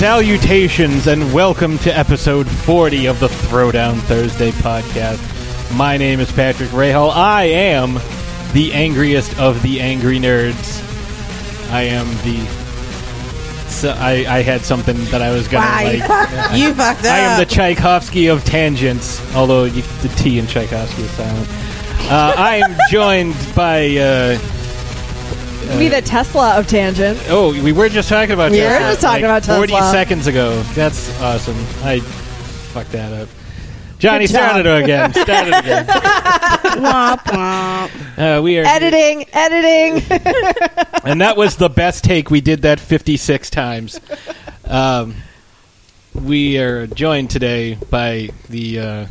Salutations and welcome to episode 40 of the Throwdown Thursday podcast. My name is Patrick Rahal. I am the angriest of the angry nerds. I am the. So I, I had something that I was gonna like. fucked- you fucked I am the up. Tchaikovsky of tangents, although you, the T in Tchaikovsky is silent. Uh, I am joined by. Uh, Be the Tesla of tangents. Oh, we were just talking about We were Tesla, just talking like about 40 Tesla. seconds ago. That's awesome. I fucked that up. Johnny, Good job. start it again. Start it again. Womp womp. Uh, we are, Editing, editing. and that was the best take. We did that 56 times. Um, we are joined today by the uh,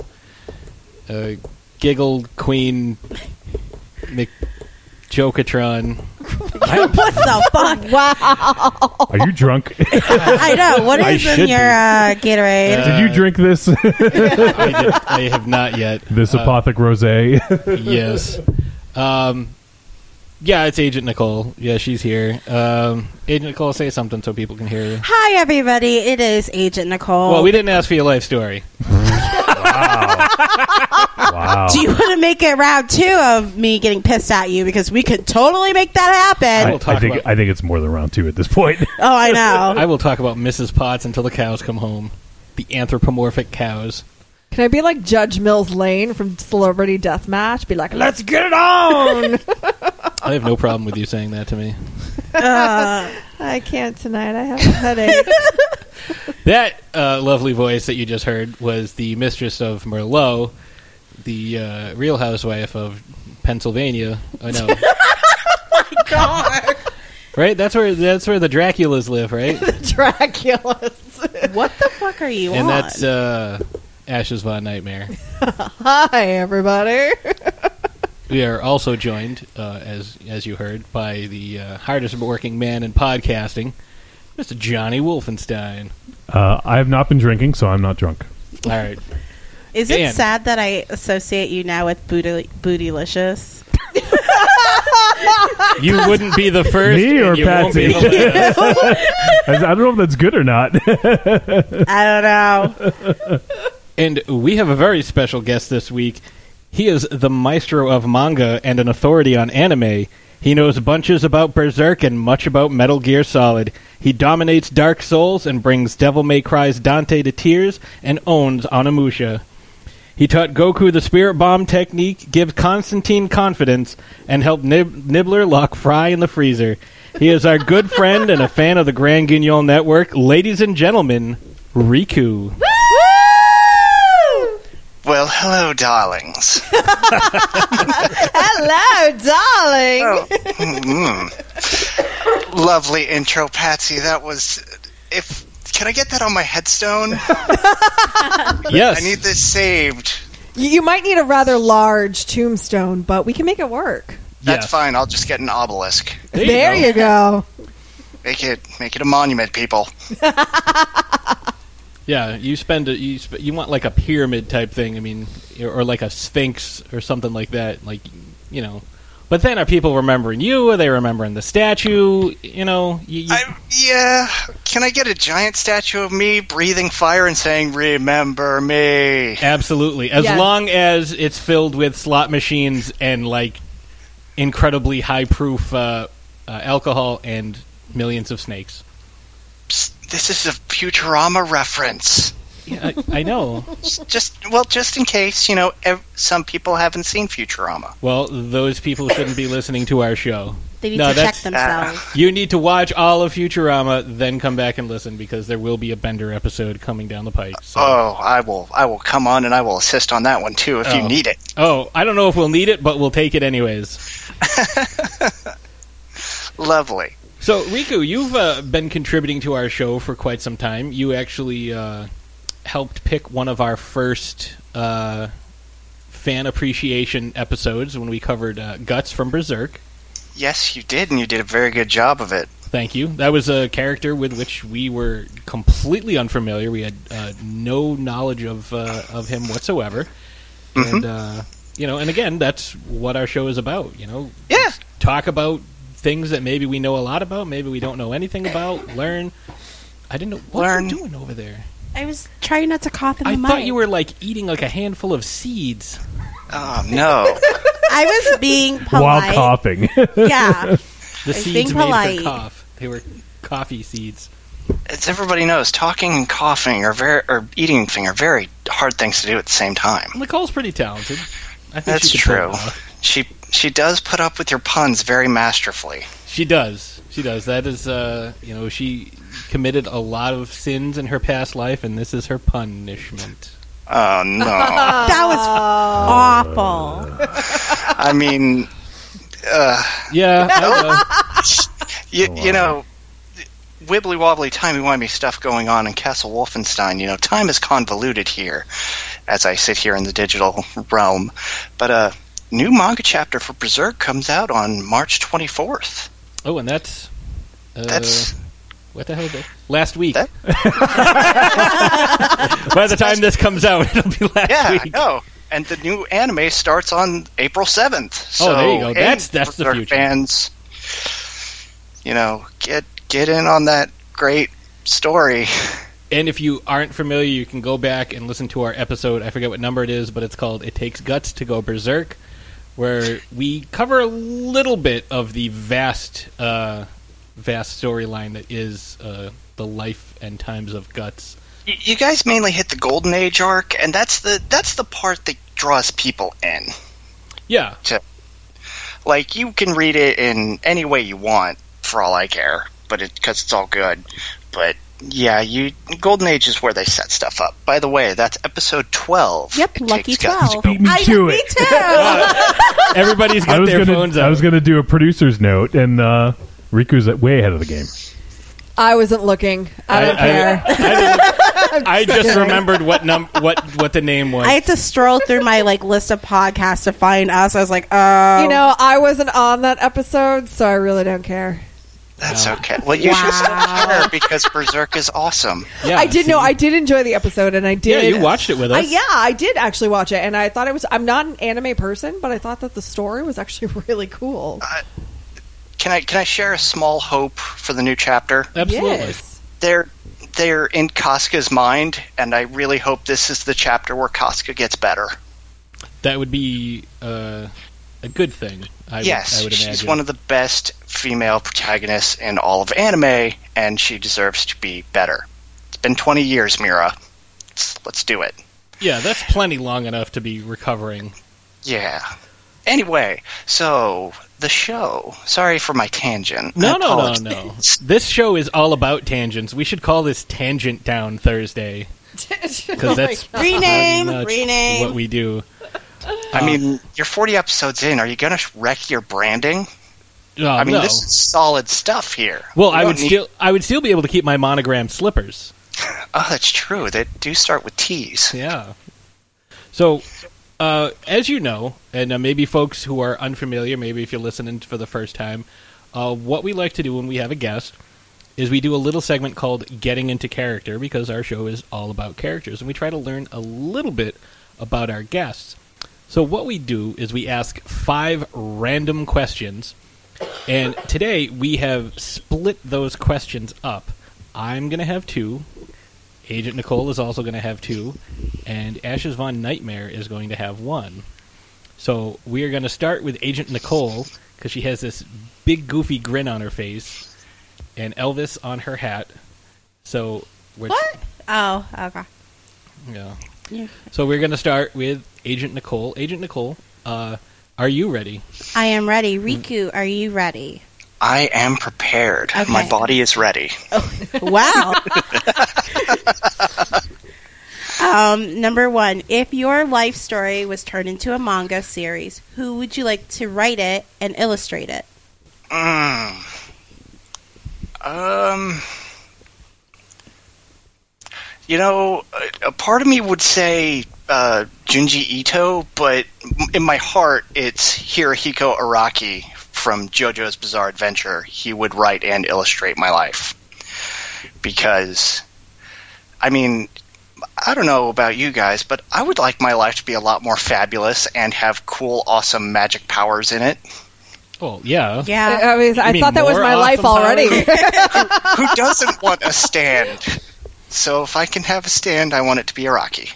uh, Giggle Queen McJokatron. what the fuck? wow. Are you drunk? I know. What I is in should your be. uh, Gatorade? Uh, Did you drink this? I, did, I have not yet. this Uh, apothic rosé? yes. Um, yeah, it's Agent Nicole. Yeah, she's here. Um, Agent Nicole, say something so people can hear you. Hi, everybody. It is Agent Nicole. Well, we didn't ask for your life story. wow. Do you want to make it round two of me getting pissed at you? Because we could totally make that I happen. will I, talk I think about- I think it's more than round two at this point. oh, I know. I will talk about Mrs. Potts until the cows come home. The anthropomorphic cows. Can I be like Judge Mills Lane from Celebrity Deathmatch? Be like, let's get it on. I have no problem with you saying that to me. Uh, I can't tonight. I have a headache. That uh, lovely voice that you just heard was the mistress of Merlot, the uh, real housewife of Pennsylvania. I know, My God. right? That's where that's where the Draculas live, right? the Draculas. What the fuck are you and on? that's uh, Ashes Von Nightmare. Hi, everybody. We are also joined, uh, as as you heard, by the uh, hardest working man in podcasting, Mr. Johnny Wolfenstein. Uh, I have not been drinking, so I'm not drunk. All right, is it Dan. sad that I associate you now with booty, Bootylicious? you wouldn't be the first. Me and or you won't be Patsy? the last. I I don't know if that's good or not. I don't know. And we have a very special guest this week. He is the maestro of manga and an authority on anime. He knows bunches about Berserk and much about Metal Gear Solid. He dominates Dark Souls and brings Devil May Cry's Dante to tears and owns Onimusha. He taught Goku the Spirit Bomb technique, gives Constantine confidence, and helped Nib- Nibbler lock Fry in the freezer. He is our good friend and a fan of the Grand Guignol Network. Ladies and gentlemen, Riku. Well, hello, darlings. Hello, darling. Mm. Lovely intro, Patsy. That was. If can I get that on my headstone? Yes. I need this saved. You, you might need a rather large tombstone, but we can make it work. That's Yes. fine. I'll just get an obelisk. There you there go. you go. Make it make it a monument, people. Yeah, you spend a, you sp- you want like a pyramid type thing. I mean, or like a sphinx or something like that. Like you know, but then are people remembering you? Are they remembering the statue? You know, you, you, I, yeah. Can I get a giant statue of me breathing fire and saying "Remember me"? absolutely. As Yes. long as it's filled with slot machines and like incredibly high proof uh, uh, alcohol and millions of snakes. Psst, This is a Futurama reference. Yeah, I, I know. Just well, just in case you know, ev- some people haven't seen Futurama. Well, those people shouldn't be listening to our show. They need No, to check that's- themselves. You need to watch all of Futurama, then come back and listen because there will be a Bender episode coming down the pike. So. Oh, I will. I will come on and I will assist on that one too if Oh. you need it. Oh, I don't know if we'll need it, but we'll take it anyways. Lovely. So, Riku, you've uh, been contributing to our show for quite some time. You actually uh, helped pick one of our first uh, fan appreciation episodes when we covered uh, Guts from Berserk. Yes, you did, and you did a very good job of it. Thank you. That was a character with which we were completely unfamiliar. We had uh, no knowledge of uh, of him whatsoever, and uh, you know, and again, that's what our show is about. You know, Yeah. talk about things that maybe we know a lot about, maybe we don't know anything about, learn. I didn't know what Learn- were you doing over there. I was trying not to cough in the I mic. thought you were like eating like a handful of seeds. Oh no! I was being While polite. coughing. Yeah. The was seeds being made her polite. cough. They were coffee seeds. As everybody knows, talking and coughing are very, or eating thing are very hard things to do at the same time. Nicole's pretty talented. I think That's she could pull true. off. She she does put up with your puns very masterfully. She does. She does. That is, uh, you know, she committed a lot of sins in her past life, and this is her punishment. Oh no! That was awful. I mean, uh, Yeah, I know. you, Oh, wow. you know, wibbly wobbly timey wimey stuff going on in Castle Wolfenstein. You know, time is convoluted here, as I sit here in the digital realm. But a new manga chapter for Berserk comes out on March twenty fourth. Oh, and that's uh, That's what the hell? Is that? Last week. That- By the time this comes out, it'll be last yeah, week. Yeah, I know. And the new anime starts on April seventh. So, Oh, there you go. That's- that's the future. Fans, you know, get get in on that great story. And if you aren't familiar, you can go back and listen to our episode. I forget what number it is, but it's called "It Takes Guts to Go Berserk," where we cover a little bit of the vast, uh, vast storyline that is uh, the life and times of Guts. You guys mainly hit the Golden Age arc, and that's the that's the part that draws people in. Yeah, To, Like you can read it in any way you want, for all I care, but it because it's all good. But yeah, you Golden Age is where they set stuff up. By the way, that's episode twelve. Yep, It lucky twelve. Beat me I, to me it. too. everybody's I got was their gonna, phones I was gonna do a producer's note, and uh, Riku's way ahead of the game. I wasn't looking. I don't I, care. I, didn't- I just remembered what num what what the name was. I had to stroll through my like list of podcasts to find us. I was like, oh, you know, I wasn't on that episode, so I really don't care. That's okay. Well, you should still Wow. care because Berserk is awesome. yeah, I did see? know. I did enjoy the episode, and I did. Yeah, you watched it with I, us. yeah, I did actually watch it, and I thought it was. I'm not an anime person, but I thought that the story was actually really cool. Can I can I share a small hope for the new chapter? Absolutely. Yes. They're they're in Casca's mind, and I really hope this is the chapter where Casca gets better. That would be uh, a good thing. I yes, would, I would she's one of the best female protagonists in all of anime, and she deserves to be better. It's been 20 years, Mira. Let's, let's do it. yeah, that's plenty long enough to be recovering. Yeah. Anyway, so the show. Sorry for my tangent. No, no, no, no. This show is all about tangents. We should call this Tangent Down Thursday because oh that's pretty rename, rename. what we do. I mean, you're 40 episodes in. Are you going to wreck your branding? Oh, I mean, no. this is solid stuff here. well, You I would need- still, I would still be able to keep my monogram slippers. Oh, that's true. They do start with T's. Yeah. So, uh, as you know, and uh, maybe folks who are unfamiliar, maybe if you're listening for the first time, uh, what we like to do when we have a guest is we do a little segment called Getting into Character because our show is all about characters, and we try to learn a little bit about our guests. So, what we do is we ask five random questions, and today we have split those questions up. I'm going to have two. Agent Nicole is also going to have two, and Ashes Von Nightmare is going to have one. So we are going to start with Agent Nicole because she has this big goofy grin on her face, and Elvis on her hat. So we're, What? Oh, okay. Yeah. Yeah. So we're going to start with Agent Nicole. Agent Nicole, uh, are you ready? I am ready. Riku, are you ready? I am prepared. Okay. My body is ready. Wow. um, number one, if your life story was turned into a manga series, who would you like to write it and illustrate it? Mm. Um. You know, a- a part of me would say uh, Junji Ito, but in my heart, it's Hirohiko Araki from JoJo's Bizarre Adventure. He would write and illustrate my life. Because, I mean, I don't know about you guys, but I would like my life to be a lot more fabulous and have cool, awesome magic powers in it. Oh yeah. Yeah. I, mean, I thought that was more my life awesome already. Who doesn't want a stand? So if I can have a stand, I want it to be Araki.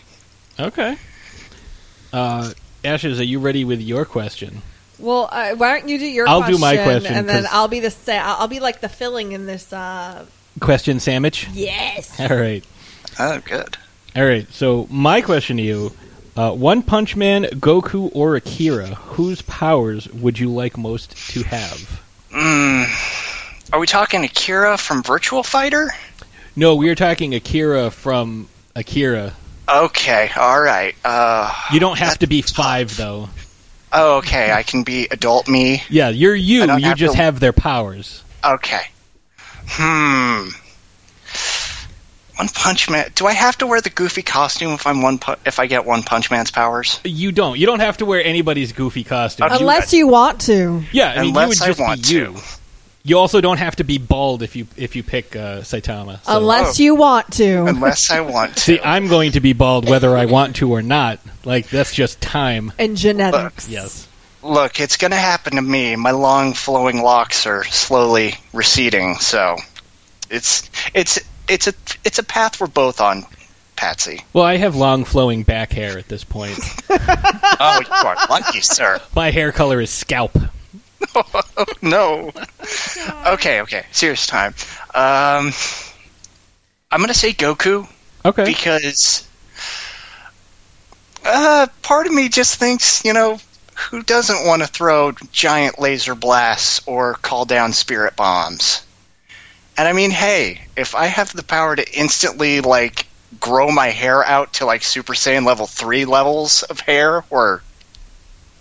Okay. Uh, Ashes, are you ready with your question? well, uh, why don't you do your? I'll question, do my question, and then 'cause- I'll be the sa- I'll I'll be like the filling in this. Uh, Question sandwich. yes. All right. Oh, good. All right. So my question to you: uh, One Punch Man, Goku, or Akira? Whose powers would you like most to have? Mm, are we talking Akira from Virtua Fighter? No, we are talking Akira from Akira. Okay, all right. Uh, You don't have to be five, though. oh, okay, I can be adult me. Yeah, you're you. You have just to- have their powers. Okay. Hmm. One Punch Man. Do I have to wear the goofy costume if I'm one? Pu- if I get One Punch Man's powers? You don't. You don't have to wear anybody's goofy costume. Okay. You- Unless you want to. yeah, I mean, you would Unless I just want be you. to. You also don't have to be bald if you if you pick uh, Saitama. So- Unless Oh. you want to. Unless I want to. See, I'm going to be bald whether I want to or not. Like that's just time. and genetics. Yes. Look, it's gonna happen to me. My long flowing locks are slowly receding, so it's it's it's a it's a path we're both on, Patsy. Well, I have long flowing back hair at this point. Oh, you are lucky, sir. My hair color is scalp. No. Okay, okay. Serious time. Um, I'm gonna say Goku Okay. because uh, part of me just thinks, you know, who doesn't want to throw giant laser blasts or call down spirit bombs? And I mean, hey, if I have the power to instantly like grow my hair out to like Super Saiyan level three levels of hair, or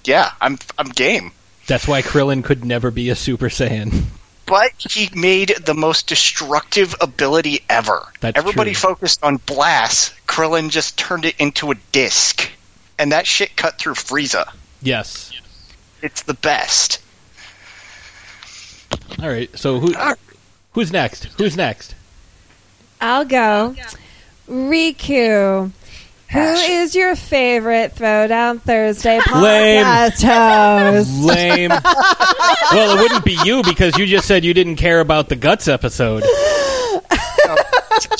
yeah, I'm I'm game. That's why Krillin could never be a Super Saiyan. But he made the most destructive ability ever. That's Everybody true. focused on Blast. Krillin just turned it into a disc. And that shit cut through Frieza. Yes. It's the best. All right. So who who's next? Who's next? I'll go. Riku. Who Ash. is your favorite Throwdown Thursday Lame. podcast host? Lame. well, it wouldn't be you because you just said you didn't care about the guts episode.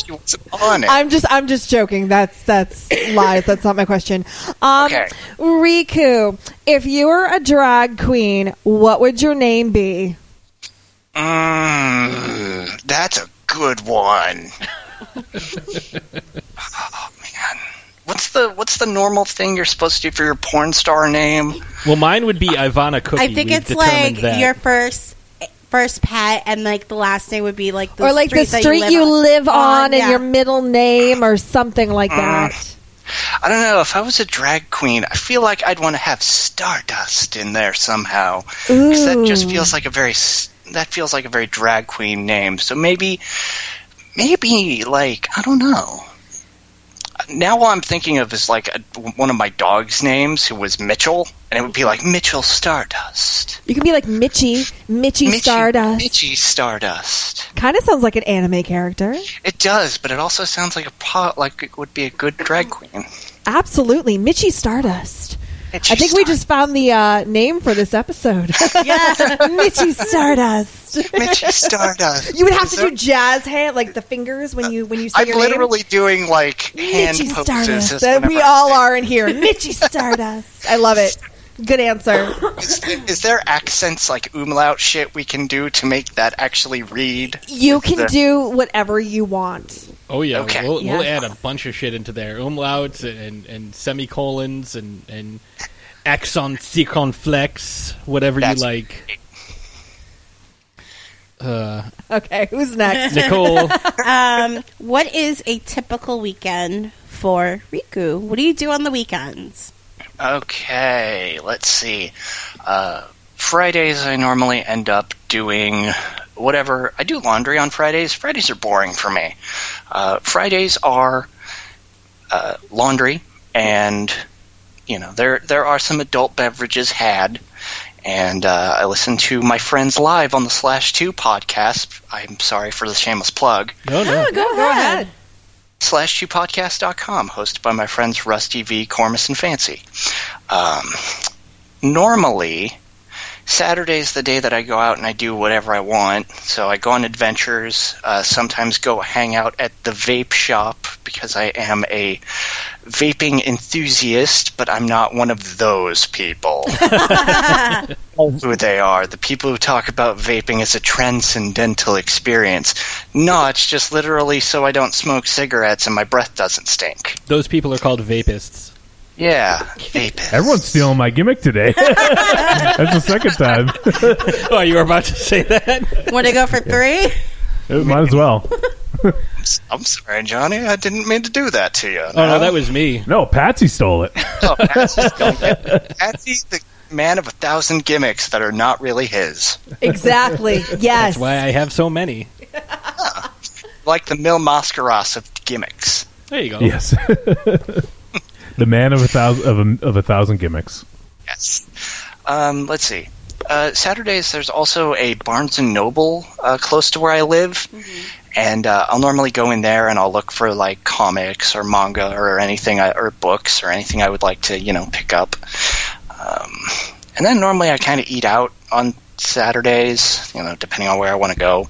She wasn't on it. I'm just I'm just joking. That's that's lies. That's not my question. Um Okay. Riku, if you were a drag queen, what would your name be? Mm, that's a good one. man. What's the what's the normal thing you're supposed to do for your porn star name? Well, mine would be Ivana Cookie. I think We've it's like that. your first first pet, and like the last name would be like the or like the street that street you live, uh, on, and yeah. your middle name or something like mm. that. I don't know. If I was a drag queen, I feel like I'd want to have Stardust in there somehow. Because that just feels like a very that feels like a very drag queen name. So maybe maybe like I don't know. Now all I'm thinking of is like a, one of my dog's names who was Mitchell, and it would be like Mitchell Stardust. You can be like Mitchy, Mitchy, Mitchie- Stardust. Mitchie Stardust. Kind of sounds like an anime character. It does, but it also sounds like a pot, like it would be a good drag queen. Absolutely, Mitchy Stardust. Mitchie I think we just found the uh, name for this episode. Yeah. Mitchy Stardust. Mitchy Stardust. You would have Is to there- do jazz hand, like the fingers when you when you say I'm your literally doing like hand Mitchy poses. Stardust. as Uh, we all are in here. Mitchy Stardust. I love it. Good answer. Is, is there accents like umlaut shit we can do to make that actually read? You Is can there- do whatever you want. Oh yeah, Okay. we'll, we'll add a bunch of shit into there. Umlauts and, and semicolons and and axon circumflex, whatever That's- you like. Uh, Okay, who's next? Nicole, um, what is a typical weekend for Riku? What do you do on the weekends? Okay, let's see. Uh, Fridays, I normally end up doing whatever. I do laundry on Fridays. Fridays are boring for me. Uh, Fridays are uh, laundry, and you know there there are some adult beverages had. And uh, I listen to my friends live on the Slash Two podcast. I'm sorry for the shameless plug. no, no, go, go ahead. slash2podcast.com, hosted by my friends Rusty V, Cormus, and Fancy. Um, normally, Saturday's is the day that I go out and I do whatever I want. So I go on adventures, uh, sometimes go hang out at the vape shop because I am a vaping enthusiast, but I'm not one of those people. who they are. The people who talk about vaping as a transcendental experience. No, it's just literally so I don't smoke cigarettes and my breath doesn't stink. Those people are called vapists. Yeah, vaping. Everyone's stealing my gimmick today. That's the second time. oh, you were about to say that? Want to go for three? It Might as well. I'm sorry, Johnny. I didn't mean to do that to you. Oh no, that was me. No, Patsy stole it. Oh, Patsy's, Patsy's the man of a thousand gimmicks that are not really his. Exactly. Yes. That's why I have so many. Like the Mil Mascaras of gimmicks. There you go. Yes. The man of a thousand of a, of a thousand gimmicks. Yes. Um, let's see. Uh, Saturdays, there's also a Barnes and Noble uh, close to where I live, and uh, I'll normally go in there and I'll look for like comics or manga or anything, I, or books or anything I would like to, you know, pick up. Um, and then normally I kind of eat out on Saturdays, you know, depending on where I want to go.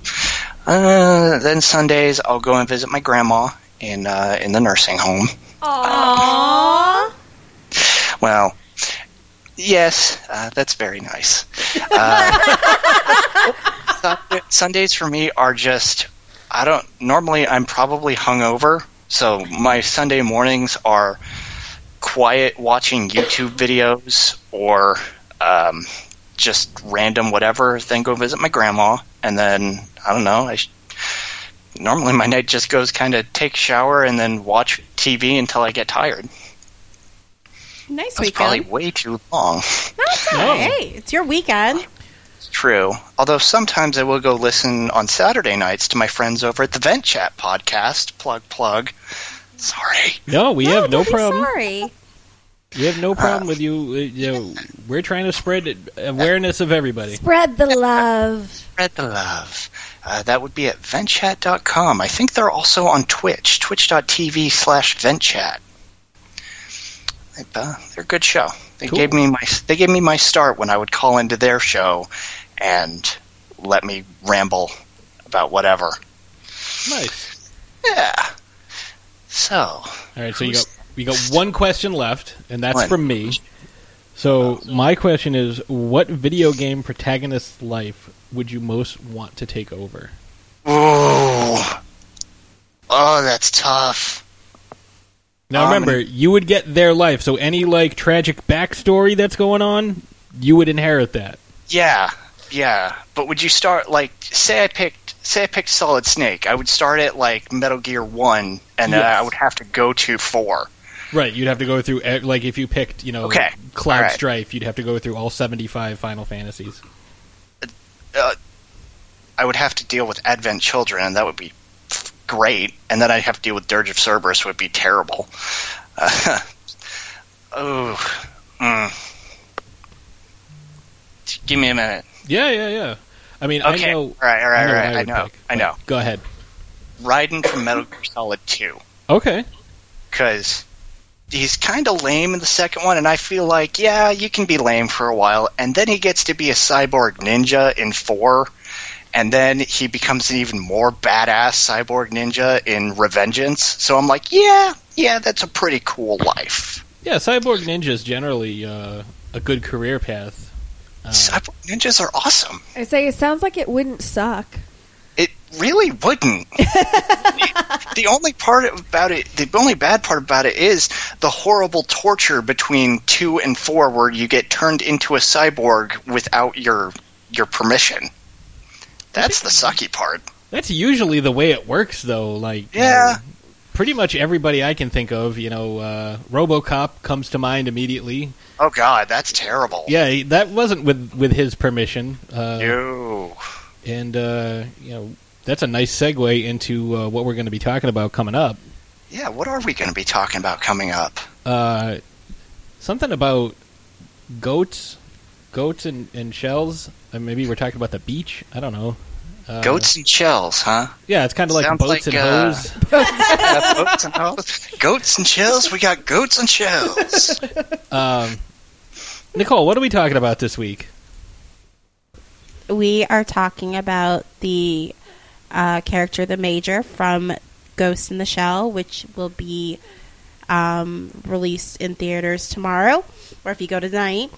Uh, then Sundays, I'll go and visit my grandma in uh, in the nursing home. Aww. Well, yes, uh, that's very nice. Uh, Sundays for me are just, I don't, normally I'm probably hungover, so my Sunday mornings are quiet watching YouTube videos or um, just random whatever, then go visit my grandma, and then, I don't know, I. Sh- Normally, my night just goes kind of take shower and then watch TV until I get tired. Nice That was probably way too long. That's all No. right. Hey, it's your weekend. It's true. Although sometimes I will go listen on Saturday nights to my friends over at the Vent Chat podcast. Plug, plug. Sorry. No, we have no problem. Sorry. We have no problem with you. uh, You know, we're trying to spread awareness of everybody. Spread the love. Spread the love. Uh, that would be at ventchat.com. I think they're also on Twitch, twitch.tv slash ventchat. They- uh, They're a good show. They Cool. gave me my they gave me my start when I would call into their show and let me ramble about whatever. Nice. Yeah. So, All right, so you got we got one question left, and that's One. from me. So my question is, what video game protagonist's life would you most want to take over? Ooh. Oh, that's tough. Now Um, remember, you would get their life, so any like tragic backstory that's going on, you would inherit that. Yeah, yeah. But would you start like say I picked say I picked Solid Snake? I would start at like Metal Gear One, and then I would have to go to four. Right, you'd have to go through like if you picked, you know, Okay, Cloud all right. Strife, you'd have to go through all seventy-five Final Fantasies. I would have to deal with Advent Children, and that would be great. And then I'd have to deal with Dirge of Cerberus, would be terrible. Uh, oh, mm. give me a minute. Yeah, yeah, yeah. I mean, Okay, I know. all right, all right, I know right. I know, I know. Go ahead. Raiden from Metal Gear Solid Two. Okay. because he's kind of lame in the second one, and I feel like, yeah, you can be lame for a while, and then he gets to be a cyborg ninja in four, and then he becomes an even more badass cyborg ninja in Revengeance. So I'm like, yeah, yeah, that's a pretty cool life. Yeah, Cyborg Ninja is generally uh, a good career path. Uh, Cyborg ninjas are awesome. I say it sounds like it wouldn't suck. Really wouldn't. the only part about it, the only bad part about it is the horrible torture between two and four, where you get turned into a cyborg without your your permission. That's the sucky part. That's usually the way it works, though. Like, you Yeah. know, pretty much everybody I can think of, you know, uh, RoboCop comes to mind immediately. Oh God, that's terrible. Yeah, that wasn't with with his permission. Uh, No. And uh, you know, that's a nice segue into uh, what we're going to be talking about coming up. Yeah. What are we going to be talking about coming up? Uh, something about goats, goats and, and shells. Uh, maybe we're talking about the beach. I don't know. Uh, Goats and shells, huh? Yeah, it's kind of like Sounds boats like, and uh, hose. Yeah, goats, and shells. goats and shells. We got goats and shells. Um, Nicole, what are we talking about this week? we are talking about the uh, character, the Major, from Ghost in the Shell, which will be um, released in theaters tomorrow, or if you go tonight,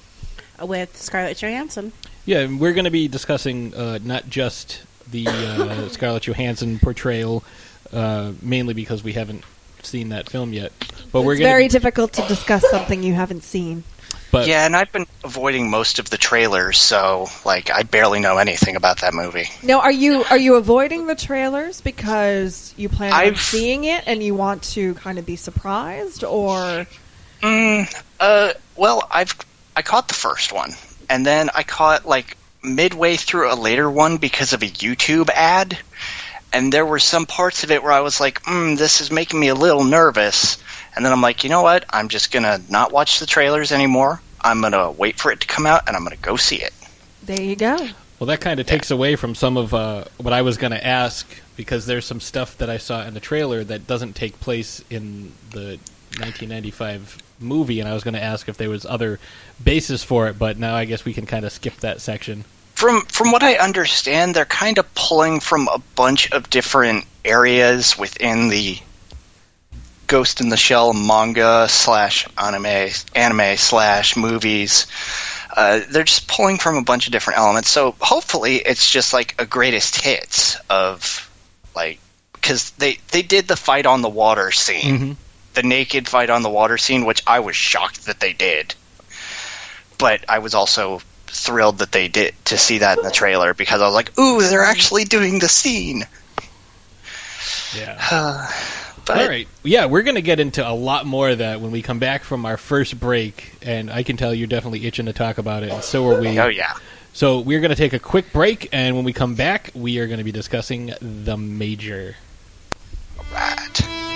with Scarlett Johansson. Yeah, and we're going to be discussing uh, not just the uh, Scarlett Johansson portrayal, uh, mainly because we haven't seen that film yet. But we're it's going very difficult to discuss something you haven't seen. But yeah, and I've been avoiding most of the trailers, so like I barely know anything about that movie. Now, are you are you avoiding the trailers because you plan on I've- seeing it and you want to kind of be surprised, or Mm, uh, well, I've I caught the first one, and then I caught like midway through a later one because of a YouTube ad, and there were some parts of it where I was like, mm, "This is making me a little nervous," and then I'm like, "You know what? I'm just gonna not watch the trailers anymore. I'm gonna wait for it to come out, and I'm gonna go see it." there you go. Well, that kind of takes away from some of uh, what I was going to ask because there's some stuff that I saw in the trailer that doesn't take place in the 1995 movie, and I was going to ask if there was other basis for it, but now I guess we can kind of skip that section. From from what I understand, they're kind of pulling from a bunch of different areas within the Ghost in the Shell manga slash anime anime slash movies. Uh, they're just pulling from a bunch of different elements. So hopefully, it's just like a greatest hits of like because they they did the fight on the water scene, Mhm. the naked fight on the water scene, which I was shocked that they did. But I was also thrilled that they did to see that in the trailer because I was like, "Ooh, they're actually doing the scene." Yeah. but All right. Yeah, we're going to get into a lot more of that when we come back from our first break, and I can tell you're definitely itching to talk about it, and so are we. oh yeah, So we're going to take a quick break, and when we come back, we are going to be discussing the major. right.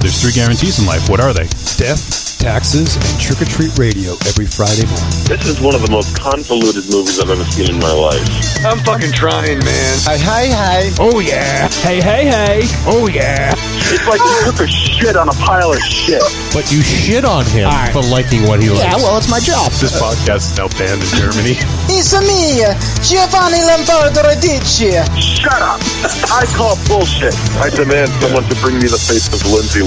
There's three guarantees in life. What are they? Death, taxes, and trick or treat radio every Friday morning. This is one of the most convoluted movies I've ever seen in my life. I'm fucking trying, man. Hi, hi, hi. Oh, yeah. Hey, hey, hey. Oh, yeah. It's like you took a shit on a pile of shit. But you shit on him for liking what he likes. Yeah, well, it's my job. This podcast is now banned in Germany. It's a me, Giovanni Lombardo Radici. Shut up! I call bullshit. I demand someone to bring me the face of Lindsay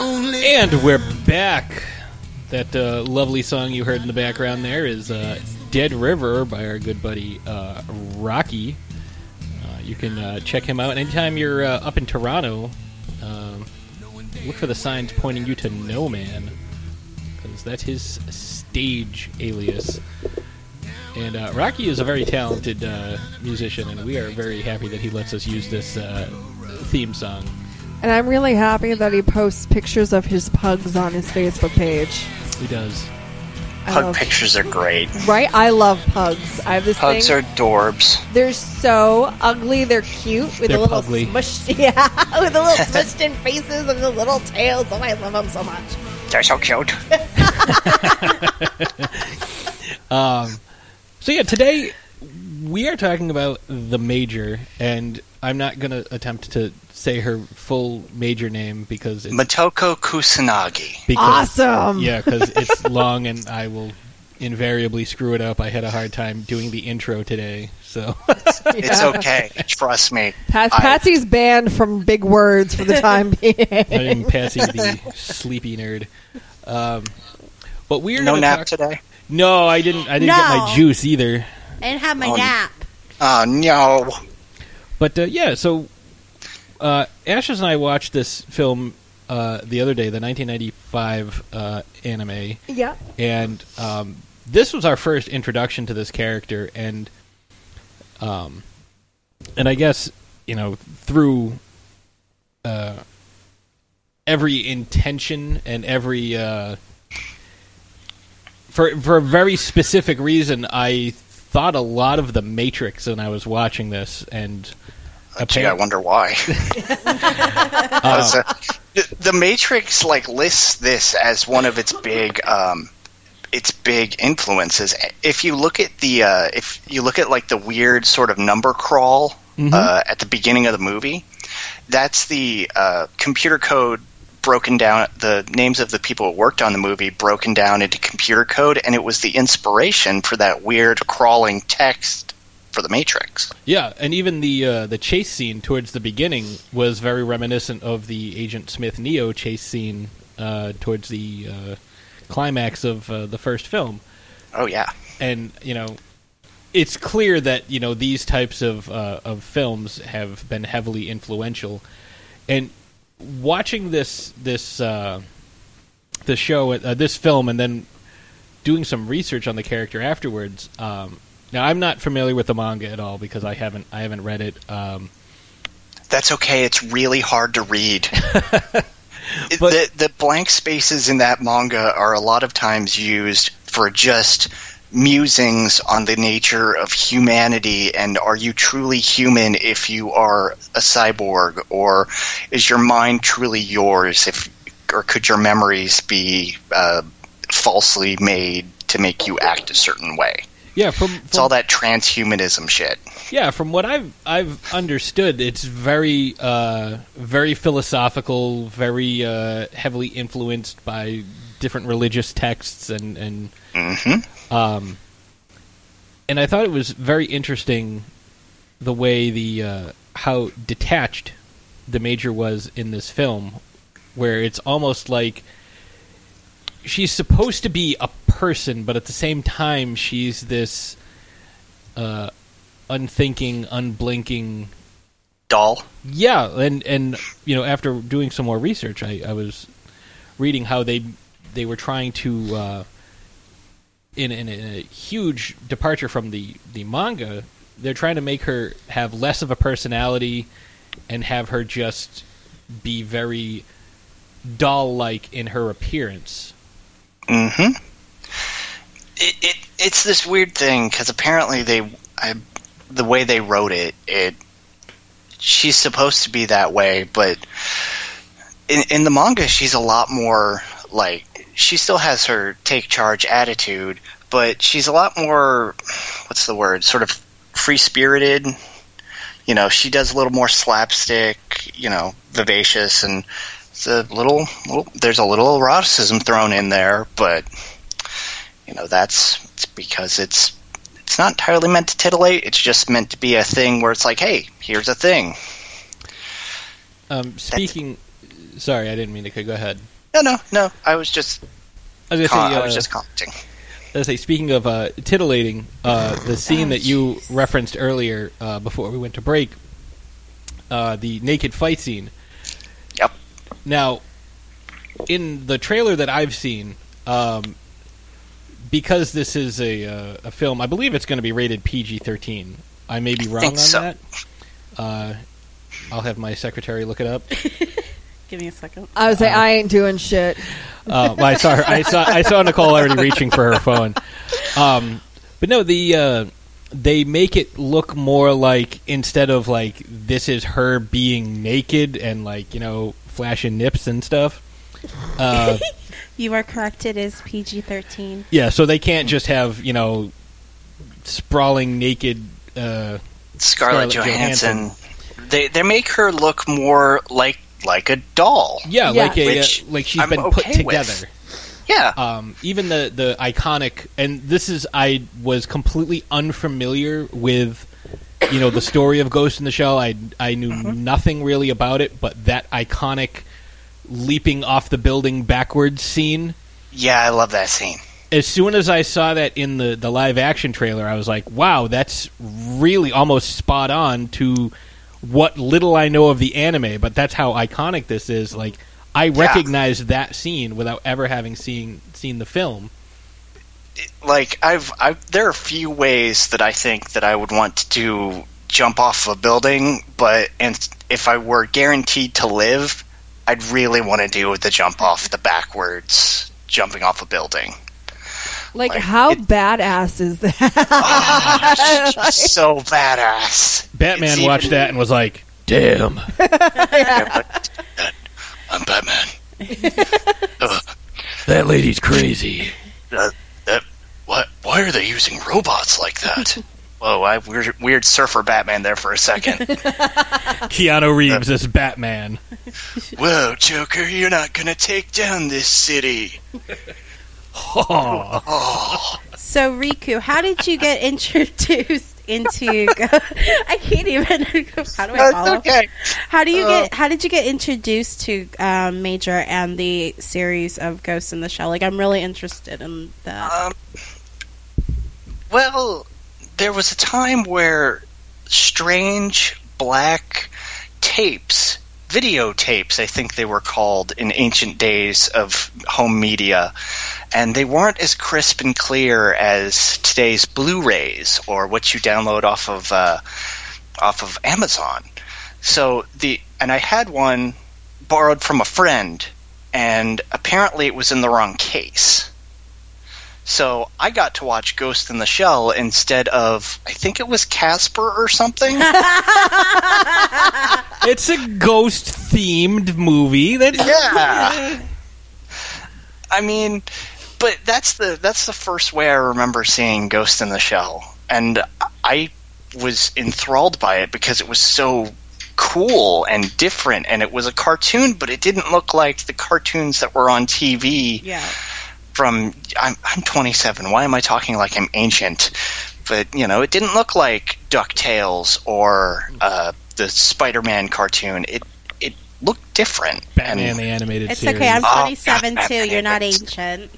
douchebag. And we're back. That uh, lovely song you heard in the background there is uh, Dead River by our good buddy uh, Rocky. Uh, you can uh, check him out anytime you're uh, up in Toronto. Um, look for the signs pointing you to No Man, because that's his stage alias. And uh, Rocky is a very talented uh, musician, and we are very happy that he lets us use this uh, theme song. And I'm really happy that he posts pictures of his pugs on his Facebook page. He does. I Pug love- pictures are great. Right? I love pugs. I have this Pugs thing. are dorbs. They're so ugly. They're cute with They're the little pugly. smushed, yeah, with the little smushed in faces and the little tails. Oh, I love them so much. They're so cute. Um, so yeah, today we are talking about the major, and I'm not going to attempt to say her full major name because it's Motoko Kusanagi. because, Awesome. Yeah, because it's long, and I will invariably screw it up. I had a hard time doing the intro today, so It's okay. Trust me. Pat- I- Patsy's banned from big words for the time being. I'm Patsy the sleepy nerd. Um, but we're no gonna nap talk- today. No, I didn't. I didn't get my juice either. I didn't have my Oh, nap. Oh no. But uh, yeah, so uh, Ashes and I watched this film uh, the other day, the 1995 uh, anime, yeah. and um, this was our first introduction to this character, and um, and I guess you know through uh, every intention and every uh, for for a very specific reason, I thought a lot of the Matrix when I was watching this, and Gee, I wonder why. Uh, so, the, the Matrix like lists this as one of its big um, its big influences. If you look at the uh, if you look at like the weird sort of number crawl uh, at the beginning of the movie, that's the uh, computer code broken down. The names of the people who worked on the movie broken down into computer code, and it was the inspiration for that weird crawling text for the Matrix. Yeah, and even the uh, the chase scene towards the beginning was very reminiscent of the Agent Smith Neo chase scene uh, towards the uh, climax of uh, the first film. Oh yeah. And you know, it's clear that you know these types of uh, of films have been heavily influential. And watching this this uh, the show, uh, this film, and then doing some research on the character afterwards. Um, now, I'm not familiar with the manga at all because I haven't I haven't read it. Um, That's okay. It's really hard to read. It- the the blank spaces in that manga are a lot of times used for just musings on the nature of humanity and are you truly human if you are a cyborg or is your mind truly yours if or could your memories be uh, falsely made to make you act a certain way yeah, from, it's all that transhumanism shit Yeah, from what I've I've understood, it's very uh, very philosophical, very uh, heavily influenced by different religious texts, and and mm-hmm. um, and I thought it was very interesting the way the uh, how detached the major was in this film, where it's almost like she's supposed to be a person, but at the same time she's this uh, unthinking, unblinking doll. Yeah, and and you know after doing some more research, I, I was reading how they they were trying to uh, in, in a huge departure from the the manga. They're trying to make her have less of a personality and have her just be very doll-like in her appearance. Mm-hmm. It, it it's this weird thing because apparently they, I, the way they wrote it, it she's supposed to be that way, but in in the manga she's a lot more like she still has her take charge attitude, but she's a lot more what's the word sort of free spirited. You know, she does a little more slapstick. You know, vivacious and it's a little, little there's a little eroticism thrown in there, but you know that's it's because it's it's not entirely meant to titillate. It's just meant to be a thing where it's like, hey, here's a thing. Um, speaking, sorry, I didn't mean to. Go ahead. No, no, no. I was just, I was, gonna say, I was uh, just commenting. I was say, speaking of uh, titillating, uh, the scene that you referenced earlier uh, before we went to break, uh, the naked fight scene. Yep. Now, in the trailer that I've seen, um, because this is a, uh, a film, I believe it's going to be rated PG-13. I may be wrong think on so. that. Uh, I'll have my secretary look it up. Give me a second. I was like, I ain't doing shit. Uh, well, I saw her. I saw. I saw Nicole already reaching for her phone. Um, but no, the uh, they make it look more like instead of like this is her being naked and like you know flashing nips and stuff. Uh, You are correct. It is PG thirteen. yeah, so they can't just have you know sprawling naked. Uh, Scarlett, Johansson. They they make her look more like like a doll. Yeah, like a Which uh, like she's I'm been put together. with. Yeah. Um, even the the iconic, and this is I was completely unfamiliar with, you know, the story of Ghost in the Shell. I I knew nothing really about it, but that iconic leaping off the building backwards scene. Yeah, I love that scene. As soon as I saw that in the the live action trailer, I was like, "Wow, that's really almost spot on to what little I know of the anime." But that's how iconic this is. Like, I recognize that scene without ever having seen seen the film. like I've, I've there are a few ways that I think that I would want to jump off a building, but and if I were guaranteed to live, I'd really want to do the jump off the backwards jumping off a building. Like, Like, how it- badass is that? so badass. Batman It's watched even- that and was like, "Damn." I'm Batman. Ugh, That lady's crazy. uh, that what? Why are they using robots like that? Whoa, I weird weird surfer Batman there for a second. Keanu Reeves as Batman. Whoa, Joker, you're not gonna take down this city. Oh. Oh, So Riku, how did you get introduced into? I can't even. How do I that's follow? okay. How do you Uh, get? How did you get introduced to um, Major and the series of Ghost in the Shell? Like, I'm really interested in that. Um, well, there was a time where strange black tapes, videotapes, I think they were called in ancient days of home media, and they weren't as crisp and clear as today's Blu-rays or what you download off of uh, off of Amazon. So the and I had one borrowed from a friend, and apparently it was in the wrong case. So I got to watch Ghost in the Shell instead of I think it was Casper or something. It's a ghost themed movie. That yeah. I mean, but that's the that's the first way I remember seeing Ghost in the Shell, and I was enthralled by it because it was so cool and different, and it was a cartoon, but it didn't look like the cartoons that were on TV yeah. From I'm, I'm 27. Why am I talking like I'm ancient? But you know, it didn't look like Ducktales or uh, the Spider-Man cartoon. It it looked different. Batman And- the animated It's series. okay. I'm Oh, 27 God, too. You're not ancient.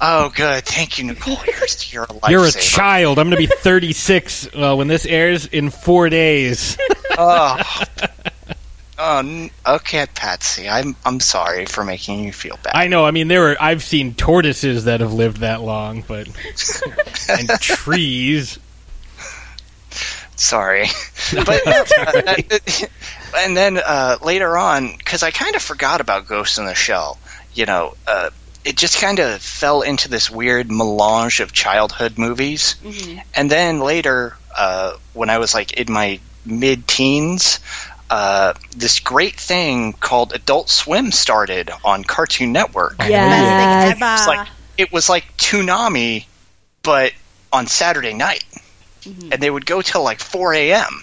oh, good. Thank you, Nicole. You're, you're a lifesaver. You're a child. I'm going to be 36 uh, when this airs in four days. oh. Oh, okay, Patsy. I'm I'm sorry for making you feel bad. I know. I mean, there are. I've seen tortoises that have lived that long, but and trees. sorry, but uh, and then uh, later on, because I kind of forgot about Ghost in the Shell. You know, uh, it just kind of fell into this weird melange of childhood movies, and then later, uh, when I was like in my mid-teens. Uh, this great thing called Adult Swim started on Cartoon Network. yes. Best It was like it was like Toonami, but on Saturday night, and they would go till like 4 a.m.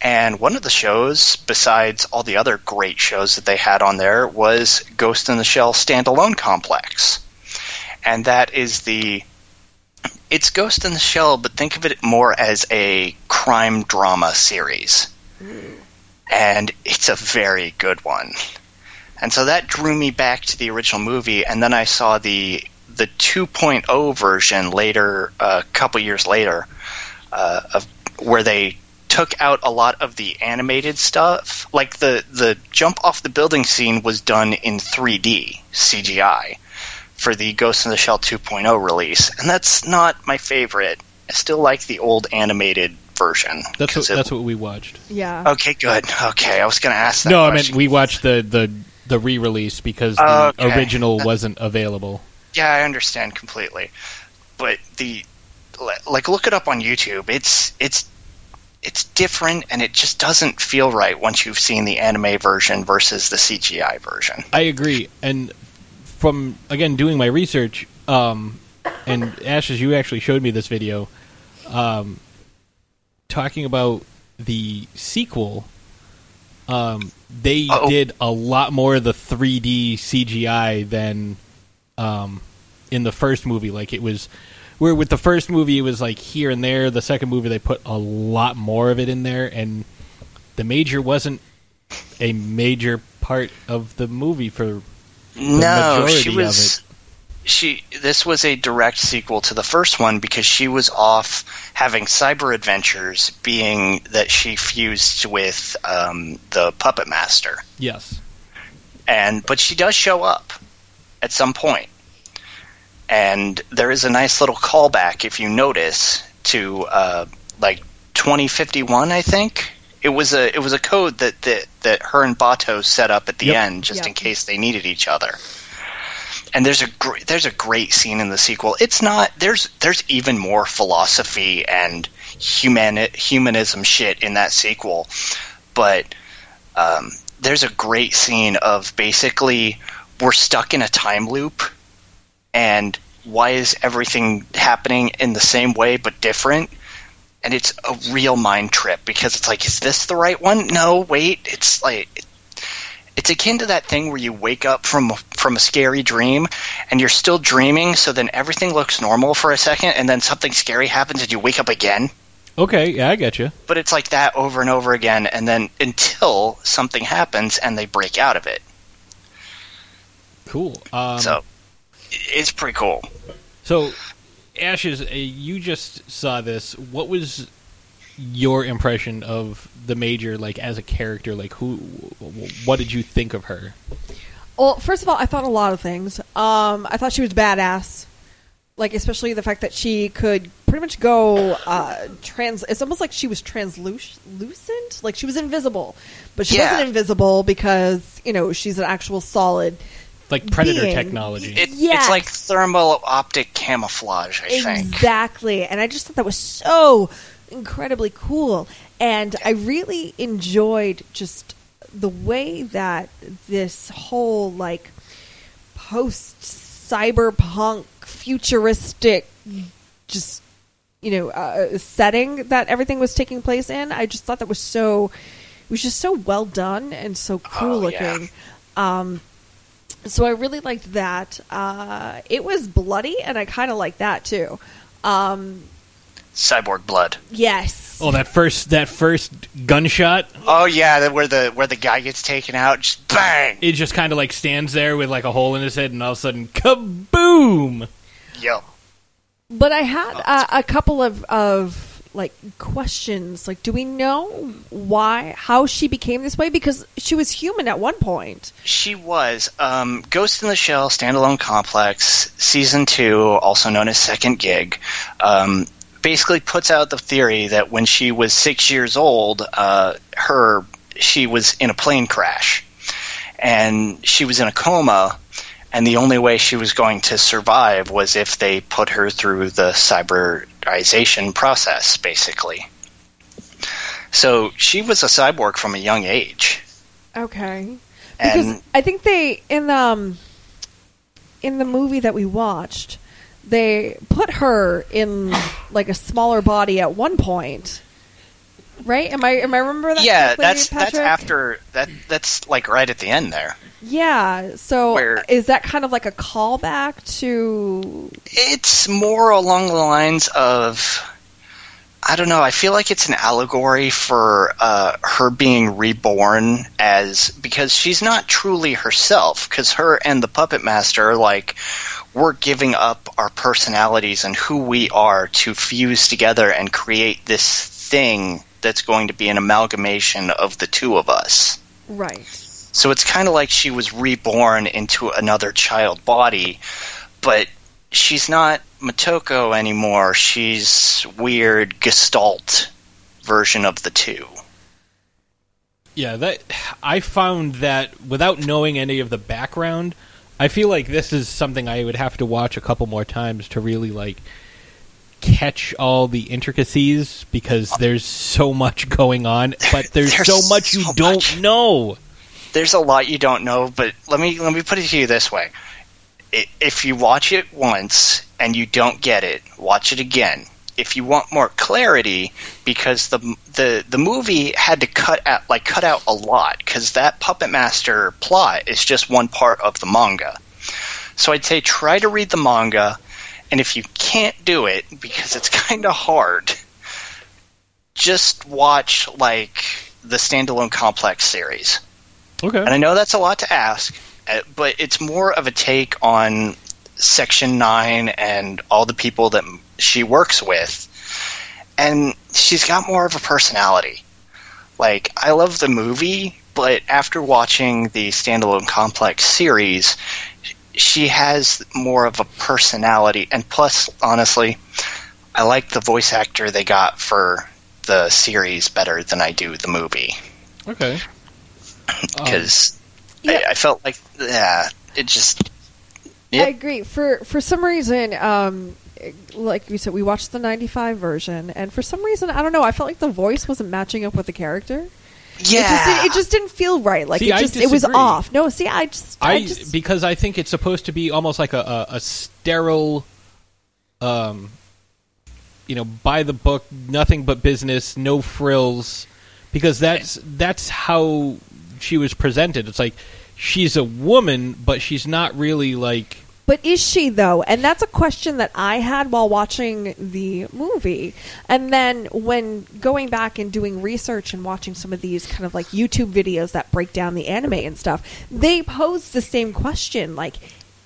And one of the shows, besides all the other great shows that they had on there, was Ghost in the Shell standalone complex, and that is the. It's Ghost in the Shell, but think of it more as a crime drama series, and it's a very good one. And so that drew me back to the original movie, and then I saw the the 2.0 version later, a couple years later, uh, of where they took out a lot of the animated stuff. Like the the jump off the building scene was done in 3D CGI for the Ghost in the Shell 2.0 release, and that's not my favorite. I still like the old animated version. That's what, 'cause it- that's what we watched. Yeah. Okay, good. Okay, I was going to ask that. No, I meant question. we watched the the the re-release because the Oh, Okay. original wasn't available. Yeah, I understand completely, but the like look it up on YouTube. It's it's it's different, and it just doesn't feel right once you've seen the anime version versus the CGI version. I agree, and from again doing my research, um, and Ashes, you actually showed me this video, um, talking about the sequel. Um, they Uh-oh. did a lot more of the 3D CGI than um, in the first movie. Like it was, where with the first movie it was like here and there. The second movie they put a lot more of it in there, and the major wasn't a major part of the movie for the no, majority she was. of it. She this was a direct sequel to the first one because she was off having cyber adventures, being that she fused with um, the puppet master, Yes. and but she does show up at some point, and there is a nice little callback if you notice to uh, like twenty fifty one, I think. It was a it was a code that, that, that her and Batou set up at the Yep. end just Yep. in case they needed each other and there's a great there's a great scene in the sequel. It's not there's there's even more philosophy and human humanism shit in that sequel, but um, there's a great scene of basically we're stuck in a time loop, and why is everything happening in the same way but different? And it's a real mind trip because it's like, is this the right one? No, wait, it's like it's akin to that thing where you wake up from from a scary dream and you're still dreaming so then everything looks normal for a second and then something scary happens and you wake up again Okay, yeah, I get you. but it's like that over and over again and then until something happens and they break out of it Cool. Um, so it's pretty cool So, Ashes, uh, you just saw this. What was your impression of the Major, like as a character? Like, who? What did you think of her? Well, first of all, I thought a lot of things. Um, I thought she was badass. Like, especially the fact that she could pretty much go uh, trans. It's almost like she was translucent. Like she was invisible, but she Yeah. wasn't invisible because you know she's an actual solid. Like Predator Being. technology. it, Yes. it's like thermal optic camouflage i think Exactly. And I just thought that was so incredibly cool. And I really enjoyed just the way that this whole like post cyberpunk futuristic just you know uh, setting that everything was taking place in i just thought that was so it was just so well done and so cool Oh, yeah. looking um so I really liked that. Uh, it was bloody, and I kind of like that too. Um, cyborg blood yes. Oh, that first that first gunshot. oh yeah the, where the where the guy gets taken out just bang It just kind of like stands there with like a hole in his head, and all of a sudden, kaboom! yo But I had uh, a couple of of like questions. Like, do we know why, how she became this way? Because she was human at one point. She was. Um, Ghost in the Shell standalone complex season two, also known as Second Gig, um, basically puts out the theory that when she was six years old, uh, her she was in a plane crash, and she was in a coma. And the only way she was going to survive was if they put her through the cyberization process, basically. So she was a cyborg from a young age. Okay. Because And I think they in um in the movie that we watched, they put her in like a smaller body at one point. Right? Am I am I remember that? yeah, correctly, that's that's after that. That's like right at the end there. Yeah. So Where- is that kind of like a callback to It's more along the lines of I don't know. I feel like it's an allegory for uh, her being reborn as because she's not truly herself. Because her and the puppet master, like, we're giving up our personalities and who we are to fuse together and create this thing that's going to be an amalgamation of the two of us. right? So it's kind of like she was reborn into another child body, but she's not Motoko anymore. She's weird Gestalt version of the two. Yeah, that I found that without knowing any of the background, I feel like this is something I would have to watch a couple more times to really like catch all the intricacies because there's so much going on, but there's, There's so much you so don't much. know. There's a lot you don't know, but let me let me put it to you this way: if you watch it once and you don't get it, watch it again. If you want more clarity, because the the the movie had to cut out like cut out a lot because that puppet master plot is just one part of the manga. So I'd say try to read the manga, and if you can't do it because it's kind of hard, just watch like the standalone complex series. Okay. And I know that's a lot to ask, uh, but it's more of a take on Section 9 and all the people that she works with. And she's got more of a personality. Like, I love the movie, but after watching the standalone complex series, she has more of a personality. And plus, honestly, I like the voice actor they got for the series better than I do the movie Okay. Um, because Yeah. I, I felt like yeah, it just Yep. I agree. For for some reason, um, like you said, we watched the '95 version, and for some reason, I don't know. I felt like the voice wasn't matching up with the character. It just, yeah. did, it just didn't feel right. Like See, it just it was off. No, see, I just I, I, just because I think it's supposed to be almost like a, a, a sterile, um, you know, by the book, nothing but business, no frills, because that's that's how she was presented. It's like she's a woman, but she's not really like But is she though? And that's a question that I had while watching the movie. And then when going back and doing research and watching some of these kind of like YouTube videos that break down the anime and stuff, they pose the same question like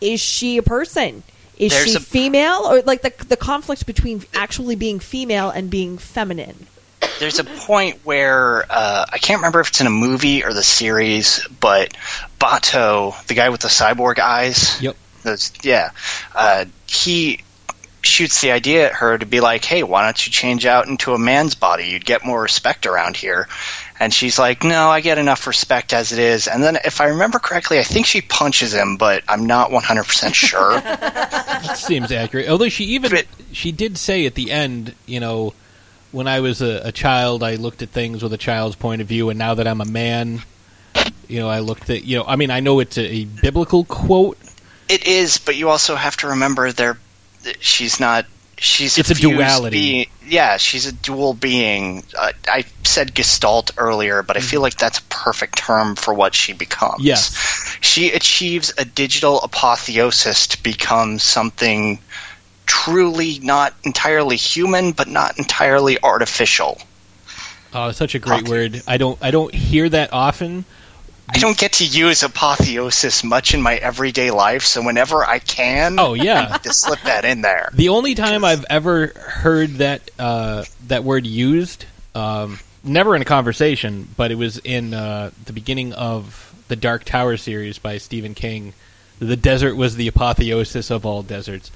is she a person? Is There's she a- female or like the the conflict between actually being female and being feminine? There's a point where uh, I can't remember if it's in a movie or the series, but Batou, the guy with the cyborg eyes, Yep. Those, yeah, uh, he shoots the idea at her to be like, "Hey, why don't you change out into a man's body? You'd get more respect around here." And she's like, "No, I get enough respect as it is." And then, if I remember correctly, I think she punches him, but I'm not 100% sure. seems accurate. Although she even But- she did say at the end, you know, when I was a, a child, I looked at things with a child's point of view, and now that I'm a man, you know, I looked at you know, I mean, I know it's a, a biblical quote. It is, but you also have to remember there. She's not. She's It's a fused duality. being- yeah, she's a dual being. Uh, I said gestalt earlier, but I feel like that's a perfect term for what she becomes. Mm-hmm. Yes. she achieves a digital apotheosis to become something truly not entirely human, but not entirely artificial. Oh, such a great Okay. word. I don't I don't hear that often. I don't get to use apotheosis much in my everyday life, so whenever I can, Oh yeah. I just slip that in there. The only time I've ever heard that uh, that word used, um, never in a conversation, but it was in uh, the beginning of the Dark Tower series by Stephen King. The desert was the apotheosis of all deserts.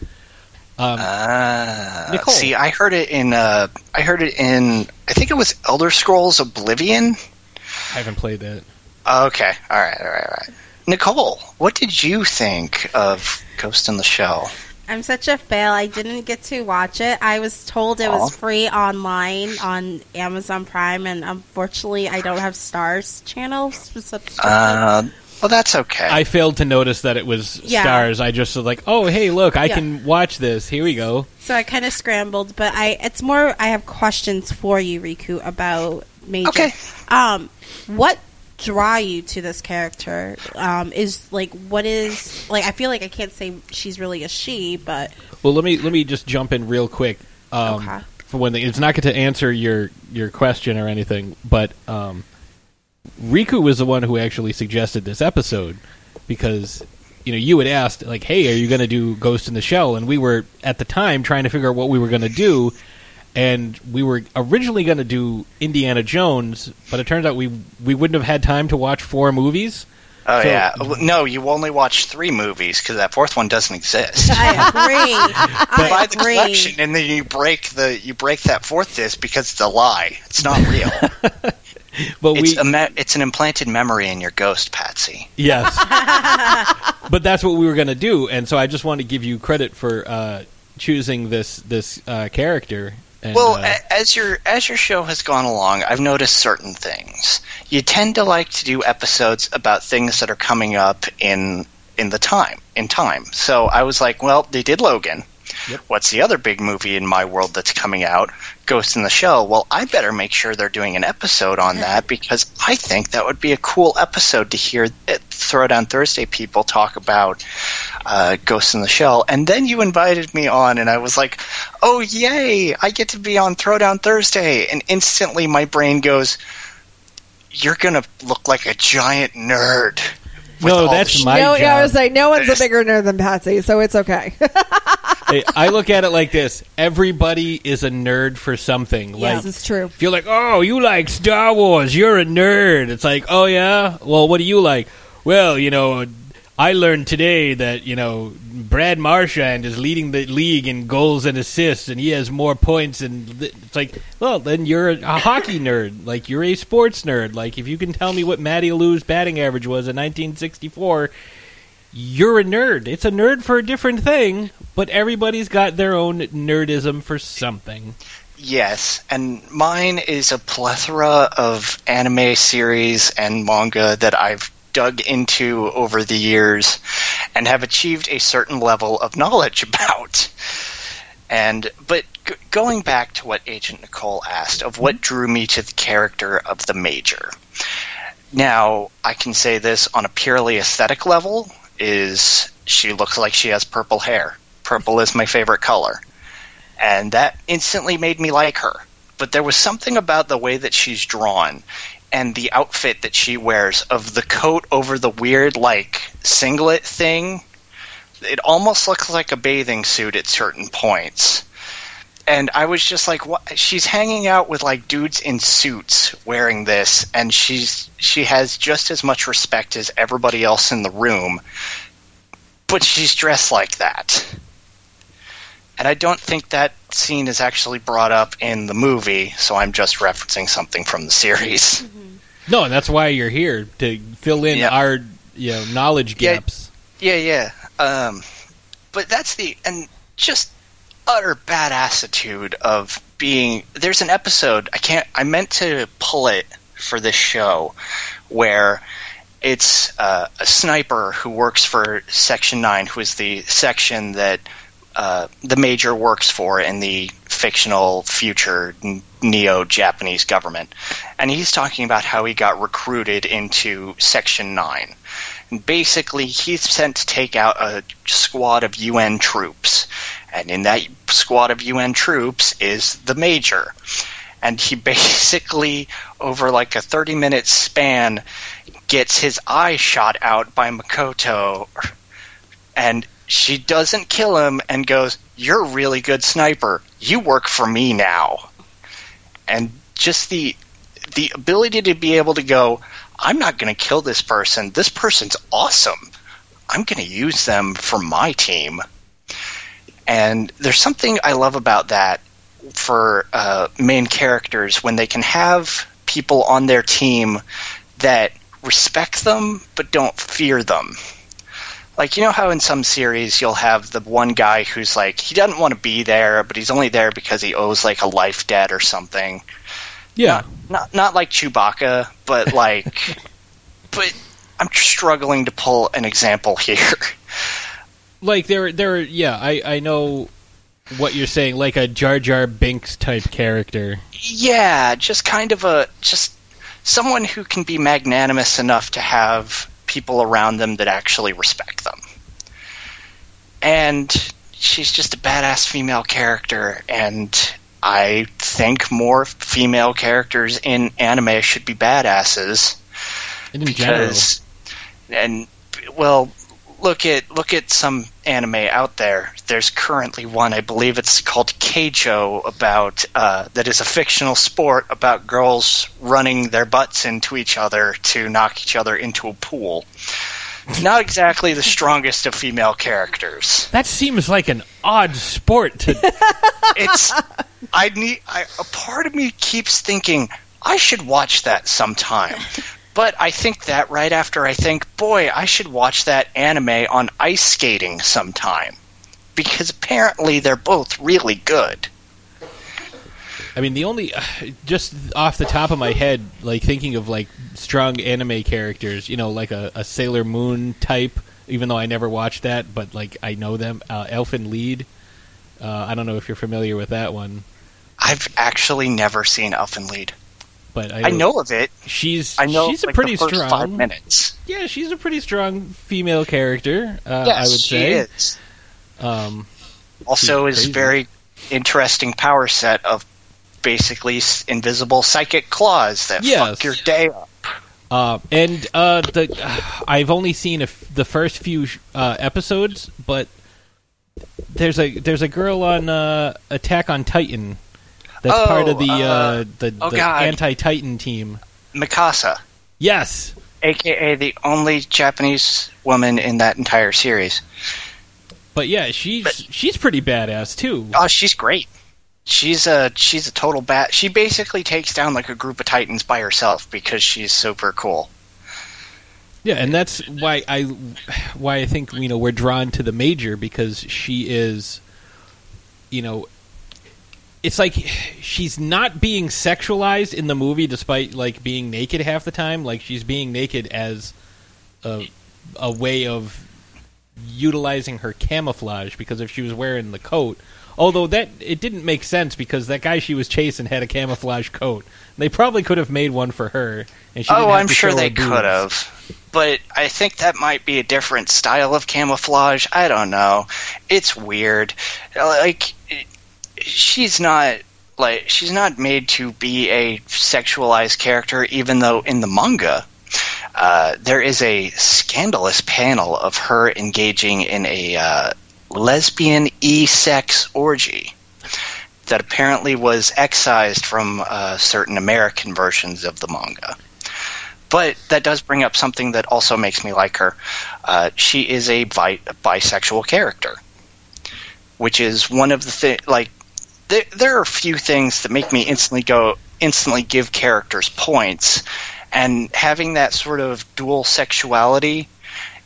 Um, Ah, Nicole. see, I heard it in. Uh, I heard it in. I think it was Elder Scrolls Oblivion. I haven't played that. Okay, all right, all right, all right. Nicole, what did you think of Ghost in the Shell? I'm such a fail. I didn't get to watch it. I was told it was free online on Amazon Prime, and unfortunately, I don't have Starz channel subscription. Uh, well, that's okay. I failed to notice that it was Yeah. Starz. I just was like, "Oh, hey, look, I Yeah. can watch this. Here we go." so I kind of scrambled, but I it's more. I have questions for you, Riku, about Major. Okay. Um, what draw you to this character? Um, is like what is like? I feel like I can't say she's really a she, but Well, let me let me just jump in real quick. Um, Okay. For one thing, it's not going to answer your your question or anything, but um, Riku was the one who actually suggested this episode because you know you had asked like, "Hey, are you going to do Ghost in the Shell?" And we were at the time trying to figure out what we were going to do, and we were originally going to do Indiana Jones, but it turns out we we wouldn't have had time to watch four movies. oh so- yeah, no, you only watched three movies because that fourth one doesn't exist. I agree. You buy I the agree. collection and then you break the you break that fourth disc because it's a lie. It's not real. But it's we a me- it's an implanted memory in your ghost, Patsy. Yes. but that's what we were going to do, and so I just want to give you credit for uh, choosing this this uh, character. And, Well, uh, as your as your show has gone along, I've noticed certain things. You tend to like to do episodes about things that are coming up in in the time in time. So I was like, well, they did Logan. What's the other big movie in my world that's coming out? Ghost in the Shell. Well, I better make sure they're doing an episode on that because I think that would be a cool episode to hear it, Throwdown Thursday people talk about uh, Ghost in the Shell. And then you invited me on, and I was like, oh, yay, I get to be on Throwdown Thursday. And instantly my brain goes, you're going to look like a giant nerd. with No, that's the my no, yeah, I was like, no one's a bigger nerd than Patsy, so it's okay. Hey, I look at it like this: everybody is a nerd for something. yes, Like, it's true. if you're like, oh, you like Star Wars, you're a nerd. It's like, oh yeah, well, what do you like? Well, you know, I learned today that you know Brad Marchand is leading the league in goals and assists, and he has more points. And th- it's like, well, then you're a, a hockey nerd. Like you're a sports nerd. Like if you can tell me what Matty Alou's batting average was in 1964. You're a nerd. It's a nerd for a different thing, but everybody's got their own nerdism for something. Yes, and mine is a plethora of anime series and manga that I've dug into over the years and have achieved a certain level of knowledge about. And but g- going back to what Agent Nicole asked of what drew me to the character of the Major. Now, I can say this on a purely aesthetic level is she looks like she has purple hair. Purple is my favorite color and that instantly made me like her. But there was something about the way that she's drawn and the outfit that she wears of the coat over the weird like singlet thing. It almost looks like a bathing suit at certain points. And I was just like, what? She's hanging out with like dudes in suits wearing this, and she's she has just as much respect as everybody else in the room, but she's dressed like that. And I don't think that scene is actually brought up in the movie, so I'm just referencing something from the series. No, and that's why you're here to fill in Yeah. our you know knowledge Yeah. gaps. Yeah, yeah. Um, but that's the and just utter badassitude of being. There's an episode I can't. I meant to pull it for this show where it's uh, a sniper who works for Section Nine, who is the section that uh, the major works for in the fictional future neo Japanese government. And he's talking about how he got recruited into Section 9. And basically, he's sent to take out a squad of UN troops. And in that squad of UN troops is the major. And he basically, over like a 30 minute span, gets his eye shot out by Makoto. And she doesn't kill him and goes, You're a really good sniper. You work for me now. And just the the ability to be able to go, I'm not going to kill this person. This person's awesome. I'm going to use them for my team. And there's something I love about that for uh, main characters when they can have people on their team that respect them but don't fear them. Like you know how in some series you'll have the one guy who's like he doesn't want to be there but he's only there because he owes like a life debt or something. Yeah, not not like Chewbacca but like but I'm struggling to pull an example here like there, there. Yeah, I I know what you're saying. Like a Jar Jar Binks type character. yeah just kind of a just someone who can be magnanimous enough to have people around them that actually respect them and she's just a badass female character and I think more female characters in anime should be badasses And in general, because and well look at look at some anime out there there's currently one i believe it's called keijo about uh, that is a fictional sport about girls running their butts into each other to knock each other into a pool not exactly the strongest of female characters that seems like an odd sport to. it's I need I, a part of me keeps thinking I should watch that sometime. But I think that right after I think, boy, I should watch that anime on ice skating sometime. Because apparently they're both really good. I mean, the only just off the top of my head, like thinking of like strong anime characters, you know, like a, a Sailor Moon type. Even though I never watched that, but like I know them, uh, Elfen Lied. Uh, I don't know if you're familiar with that one, I've actually never seen Elfen Lied. But I, I know of it. she's I know she's a like, pretty strong. five minutes. Yeah, she's a pretty strong female character. Uh, yes, I would she say. is. Um, Also, is very interesting power set of basically invisible psychic claws that Yes. fuck your day up. Uh, and uh, the I've only seen a f the first few sh- uh, episodes, but there's a there's a girl on uh, Attack on Titan that's Oh, part of the uh, uh, the, oh, the anti Titan team. Mikasa, Yes, aka the only Japanese woman in that entire series. but yeah, she's she's pretty badass too. Oh, she's great. She's a she's a total bat. She basically takes down like a group of titans by herself because she's super cool. Yeah, and that's why I why I think you know we're drawn to the major because she is, you know, it's like she's not being sexualized in the movie despite like being naked half the time. Like she's being naked as a a way of utilizing her camouflage because if she was wearing the coat, although that it didn't make sense because that guy she was chasing had a camouflage coat. They probably could have made one for her. And she oh, I'm sure they could have. But I think that might be a different style of camouflage. I don't know. It's weird. Like she's not like she's not made to be a sexualized character even though in the manga uh, there is a scandalous panel of her engaging in a uh, lesbian e-sex orgy that apparently was excised from uh, certain American versions of the manga. But that does bring up something that also makes me like her. Uh, she is a bi- bisexual character, which is one of the thi- like there, there are a few things that make me instantly go instantly give characters points, and having that sort of dual sexuality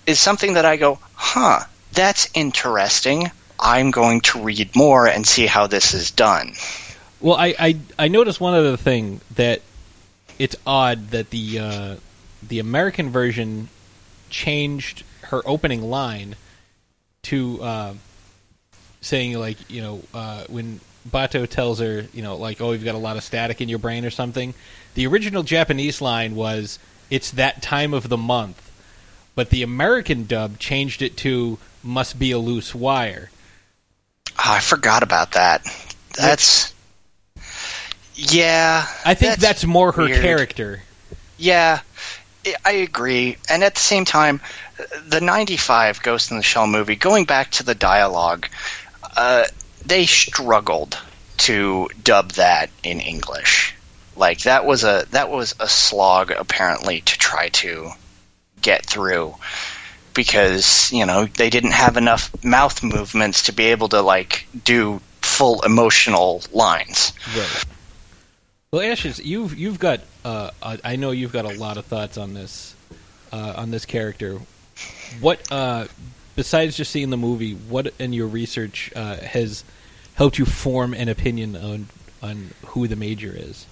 is something that I go, huh, that's interesting. I'm going to read more and see how this is done. Well, I, I I noticed one other thing that it's odd that the uh, the American version changed her opening line to uh, saying like you know uh, when Batou tells her you know like oh you've got a lot of static in your brain or something. The original Japanese line was it's that time of the month, but the American dub changed it to must be a loose wire. Oh, I forgot about that. That's yeah. I think that's, more her weird. character. Yeah, I- I agree. And at the same time, the '95 Ghost in the Shell movie, going back to the dialogue, uh, they struggled to dub that in English. Like that was a that was a slog apparently to try to get through because you know they didn't have enough mouth movements to be able to like do full emotional lines. Right. Well, Ashes, you've you've got uh, I know you've got a lot of thoughts on this uh, on this character. What uh, besides just seeing the movie, what in your research uh, has helped you form an opinion on on who the major is?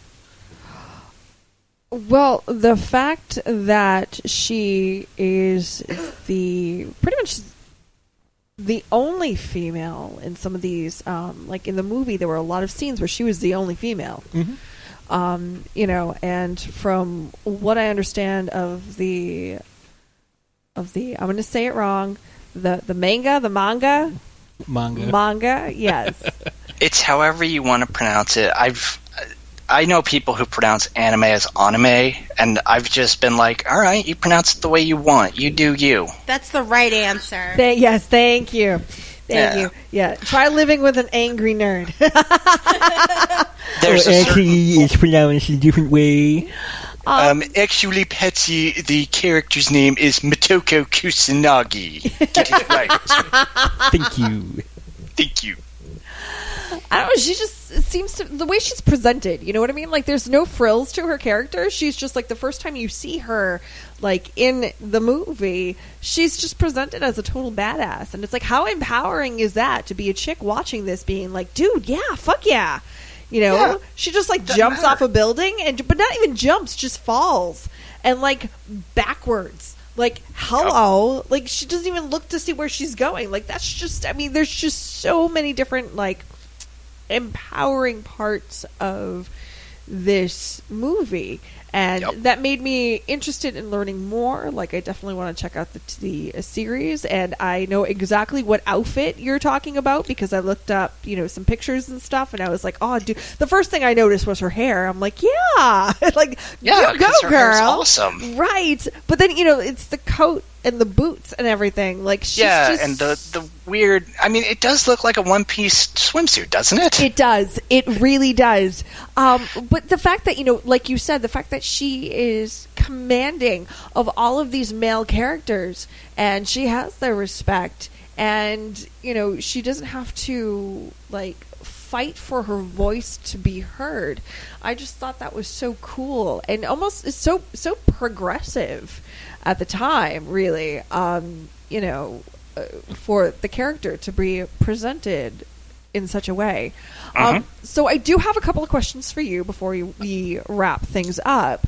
Well, the fact that she is the pretty much the only female in some of these, um, like in the movie, there were a lot of scenes where she was the only female. Um, you know, and from what I understand of the of the, I'm going to say it wrong, the the manga, the manga, Manga. manga, yes. It's however you want to pronounce it. I've I know people who pronounce anime as anime, and I've just been like, all right, you pronounce it the way you want. You do you. That's the right answer. Th- yes, thank you. Thank Yeah. you. Yeah, try living with an angry nerd. There's a certain, it's pronounced a different way. Um, actually, Patsy, the character's name is Motoko Kusanagi. Get it right. Thank you. Thank you. I don't know. She just seems to the way she's presented. You know what I mean? Like, there's no frills to her character. She's just like the first time you see her, like in the movie, she's just presented as a total badass. And it's like, how empowering is that to be a chick watching this, being like, dude, yeah, fuck yeah. You know, Yeah. she just like Doesn't jumps matter. off a building and, but not even jumps, just falls and like backwards. Like, hello. Like, she doesn't even look to see where she's going. Like, that's just, I mean, there's just so many different, like, empowering parts of this movie. And Yep. that made me interested in learning more. Like, I definitely want to check out the, the uh, series. And I know exactly what outfit you're talking about because I looked up, you know, some pictures and stuff. And I was like, oh, dude. The first thing I noticed was her hair. I'm like, yeah. like, Yeah, go, 'cause her hair's girl. awesome. Right. But then, you know, it's the coat and the boots and everything. Like, she's yeah, just- and the the weird. I mean, it does look like a one piece swimsuit, doesn't it? It does. It really does. Um, but the fact that, you know, like you said, the fact that she is commanding of all of these male characters and she has their respect and, you know, she doesn't have to, like, fight for her voice to be heard. I just thought that was so cool and almost so so progressive at the time, really. Um, you know, uh, for the character to be presented in such a way. Um, so I do have a couple of questions for you before we, we wrap things up.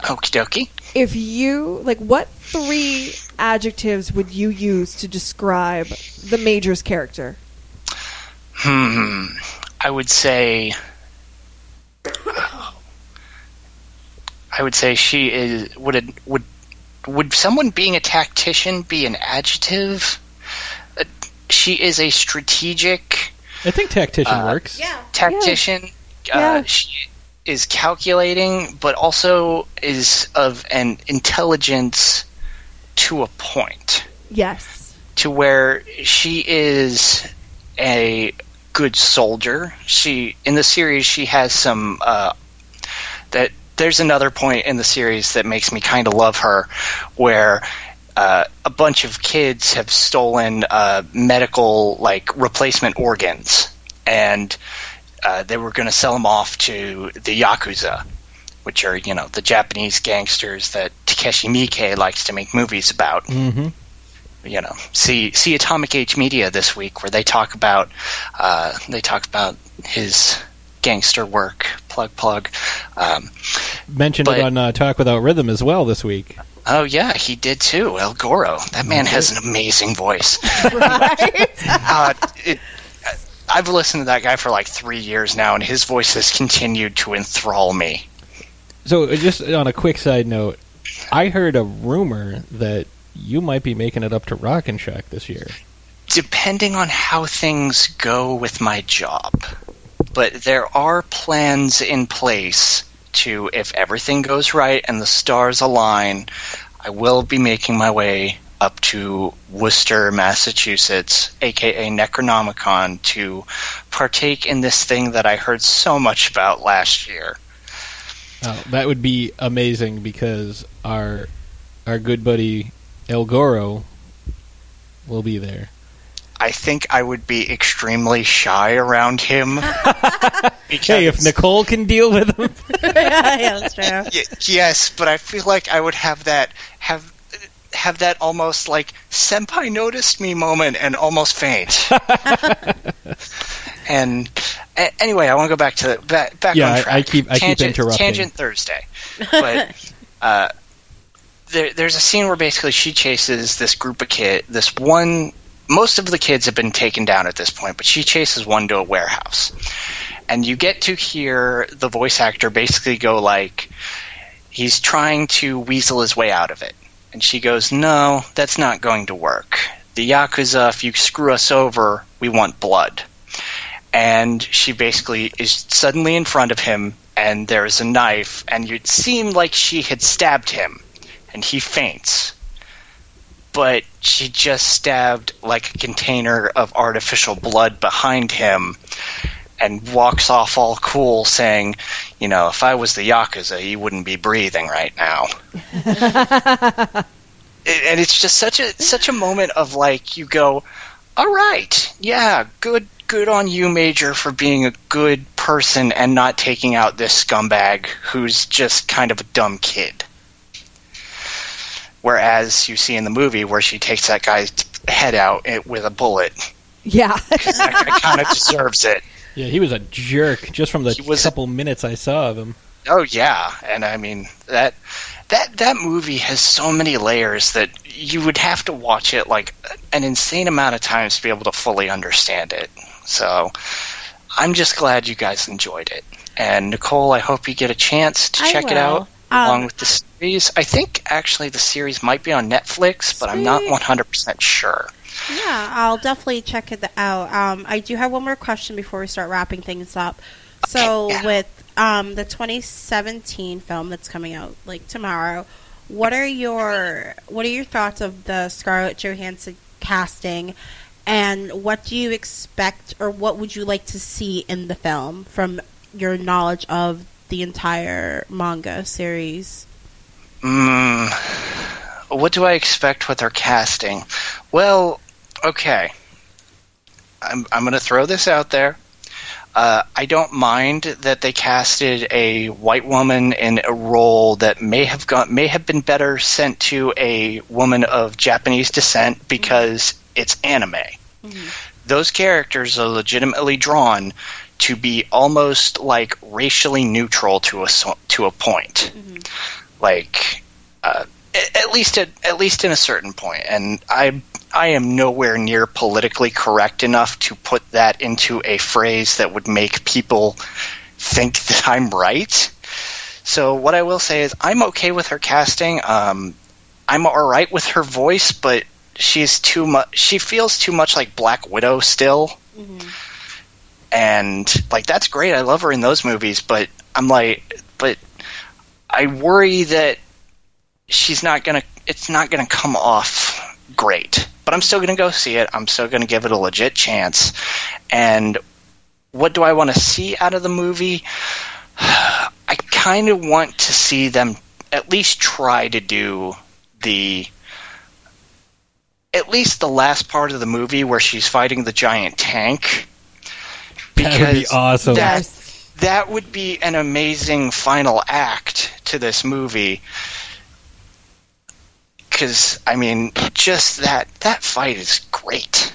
Okie dokie. If you like, what three adjectives would you use to describe the Major's character? Hmm. I would say. I would say she is. Would it would would someone being a tactician be an adjective? Uh, she is a strategic I think tactician Uh, works. Yeah. tactician. Yeah. Uh, she is calculating, but also is of an intelligence to a point. Yes. to where she is a good soldier. She in the series she has some uh, that there's another point in the series that makes me kind of love her, where uh, a bunch of kids have stolen uh, medical like replacement organs, and uh, they were going to sell them off to the yakuza. Which are, you know, the Japanese gangsters that Takashi Miike likes to make movies about Mm-hmm. You know see see Atomic Age Media this week where they talk about uh, they talk about his gangster work plug plug. Um, Mentioned But- it on uh, Talk Without Rhythm as well this week. oh yeah he did too El Goro. That man has an amazing voice. Uh, it, I've listened to that guy for like three years now and his voice has continued to enthrall me. So, uh, just on a quick side note, I heard a rumor that you might be making it up to Rock and Shock this year. depending on how things go with my job. But there are plans in place to, if everything goes right and the stars align, I will be making my way up to Worcester, Massachusetts, aka Necronomicon, to partake in this thing that I heard so much about last year. Oh, that would be amazing because our our good buddy El Goro will be there. I think I would be extremely shy around him. because Hey, if Nicole can deal with him, yeah, that's true. Y- yes, but I feel like I would have that have have that almost like senpai noticed me moment and almost faint. and a- anyway, I want to go back to back back Yeah, on I- track. I keep- I keep interrupting. Tangent Thursday, but uh, there, there's a scene where basically she chases this group of kid, this one. Most of the kids have been taken down at this point, but she chases one to a warehouse, and you get to hear the voice actor basically go like, he's trying to weasel his way out of it. And she goes, No, that's not going to work. The Yakuza, if you screw us over, we want blood. And she basically is suddenly in front of him, and there's a knife, and it seemed like she had stabbed him, and he faints. But she just stabbed like a container of artificial blood behind him and walks off all cool saying, you know, if I was the Yakuza, you wouldn't be breathing right now. And it's just such a such a moment of like you go, all right, yeah, good good on you, Major, for being a good person and not taking out this scumbag who's just kind of a dumb kid. Whereas you see in the movie where she takes that guy's head out with a bullet, Yeah. that guy kind of deserves it. yeah, he was a jerk just from the He was a- couple minutes I saw of him. Oh yeah, and I mean that that that movie has so many layers that you would have to watch it like an insane amount of times to be able to fully understand it. So I'm just glad you guys enjoyed it. And Nicole, I hope you get a chance to I check it out Um, along with the series. I think actually the series might be on Netflix, but I'm not 100% sure. Yeah, I'll definitely check it out. Um, I do have one more question before we start wrapping things up. So, yeah. with um, the 2017 film that's coming out like tomorrow, what are your what are your thoughts of the Scarlett Johansson casting, and what do you expect, or what would you like to see in the film from your knowledge of the entire manga series? Mm, what do I expect with her casting? Well, okay. I'm, I'm going to throw this out there. Uh, I don't mind that they casted a white woman in a role that may have gone, may have been better sent to a woman of Japanese descent because it's anime. Those characters are legitimately drawn to be almost like racially neutral to a to a point. Like uh, at least at, at least in a certain point. and i i am nowhere near politically correct enough to put that into a phrase that would make people think that i'm right. So what i will say is i'm okay with her casting. Um, i'm all right with her voice but she's too much she feels too much like black widow still and like that's great. I love her in those movies, but I'm like, but I worry that she's not gonna. It's not gonna come off great. But I'm still gonna go see it. I'm still gonna give it a legit chance. And what do I want to see out of the movie? I kind of want to see them at least try to do the at least the last part of the movie where she's fighting the giant tank That would be because awesome. That, that would be an amazing final act to this movie. Because I mean, just that that fight is great,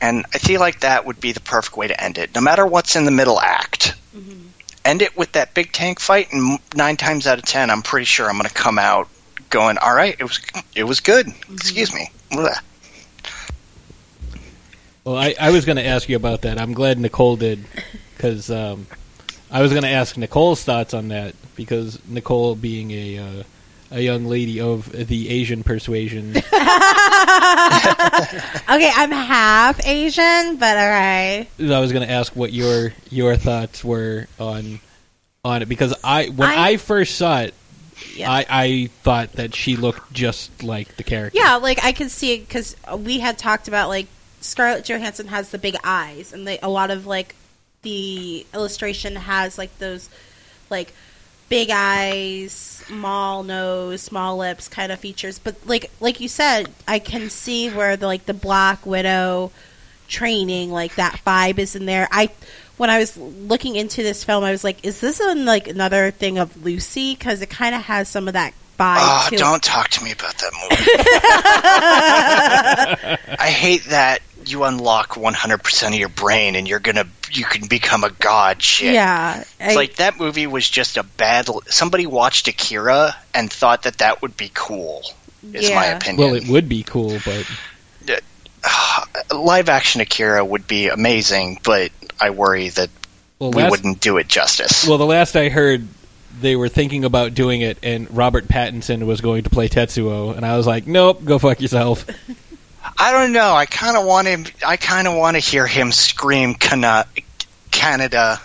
and I feel like that would be the perfect way to end it. No matter what's in the middle act, mm-hmm. end it with that big tank fight, and nine times out of ten, I'm pretty sure I'm going to come out going, "All right, it was it was good." Mm-hmm. Excuse me. Blah. Well, I, I was going to ask you about that. I'm glad Nicole did because um, I was going to ask Nicole's thoughts on that because Nicole, being a uh, a young lady of the Asian persuasion, Okay, I'm half Asian, but all right. I was going to ask what your your thoughts were on on it because I when I, I- first saw it, Yeah. I, I thought that she looked just like the character. Yeah, like I can see it because we had talked about like Scarlett Johansson has the big eyes, and they, a lot of like the illustration has like those like big eyes, small nose, small lips kind of features. But like like you said, I can see where the like the Black Widow training like that vibe is in there. I when I was looking into this film, I was like, is this in like another thing of Lucy? Because it kind of has some of that vibe. Oh, don't talk to me about that movie. I hate that you unlock 100% of your brain and you're gonna you can become a god shit. Yeah, It's like that movie was just a bad. Somebody watched Akira and thought that that would be cool. Is my opinion. Well, it would be cool, but uh, Live action Akira would be amazing, but I worry that Well, we last- wouldn't do it justice. Well, the last I heard, they were thinking about doing it, and Robert Pattinson was going to play Tetsuo, and I was like, nope, go fuck yourself. I don't know. I kind of want him. I kind of want to hear him scream Cana- Canada.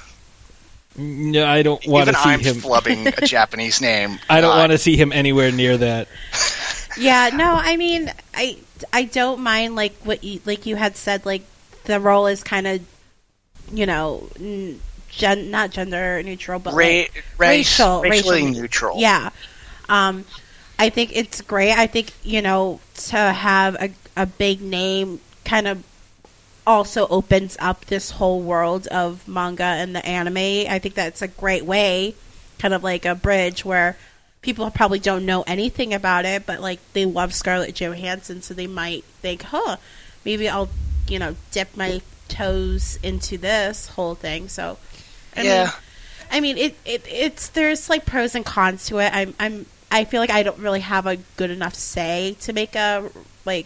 No, I don't want Even to see I'm him. flubbing a Japanese name. I don't God. want to see him anywhere near that. Yeah, no, I mean, I I don't mind like what you like you had said like the role is kind of you know gen, not gender neutral but Ra- like, race- racial racially racial- neutral. Yeah. Um I think it's great. I think, you know, to have a a big name kind of also opens up this whole world of manga and the anime. I think that's a great way, kind of like a bridge where people probably don't know anything about it, but like they love Scarlett Johansson, so they might think, huh, maybe I'll, you know, dip my toes into this whole thing. So, I Yeah. mean, I mean, it, it it's there's like pros and cons to it. I'm I'm I feel like I don't really have a good enough say to make a like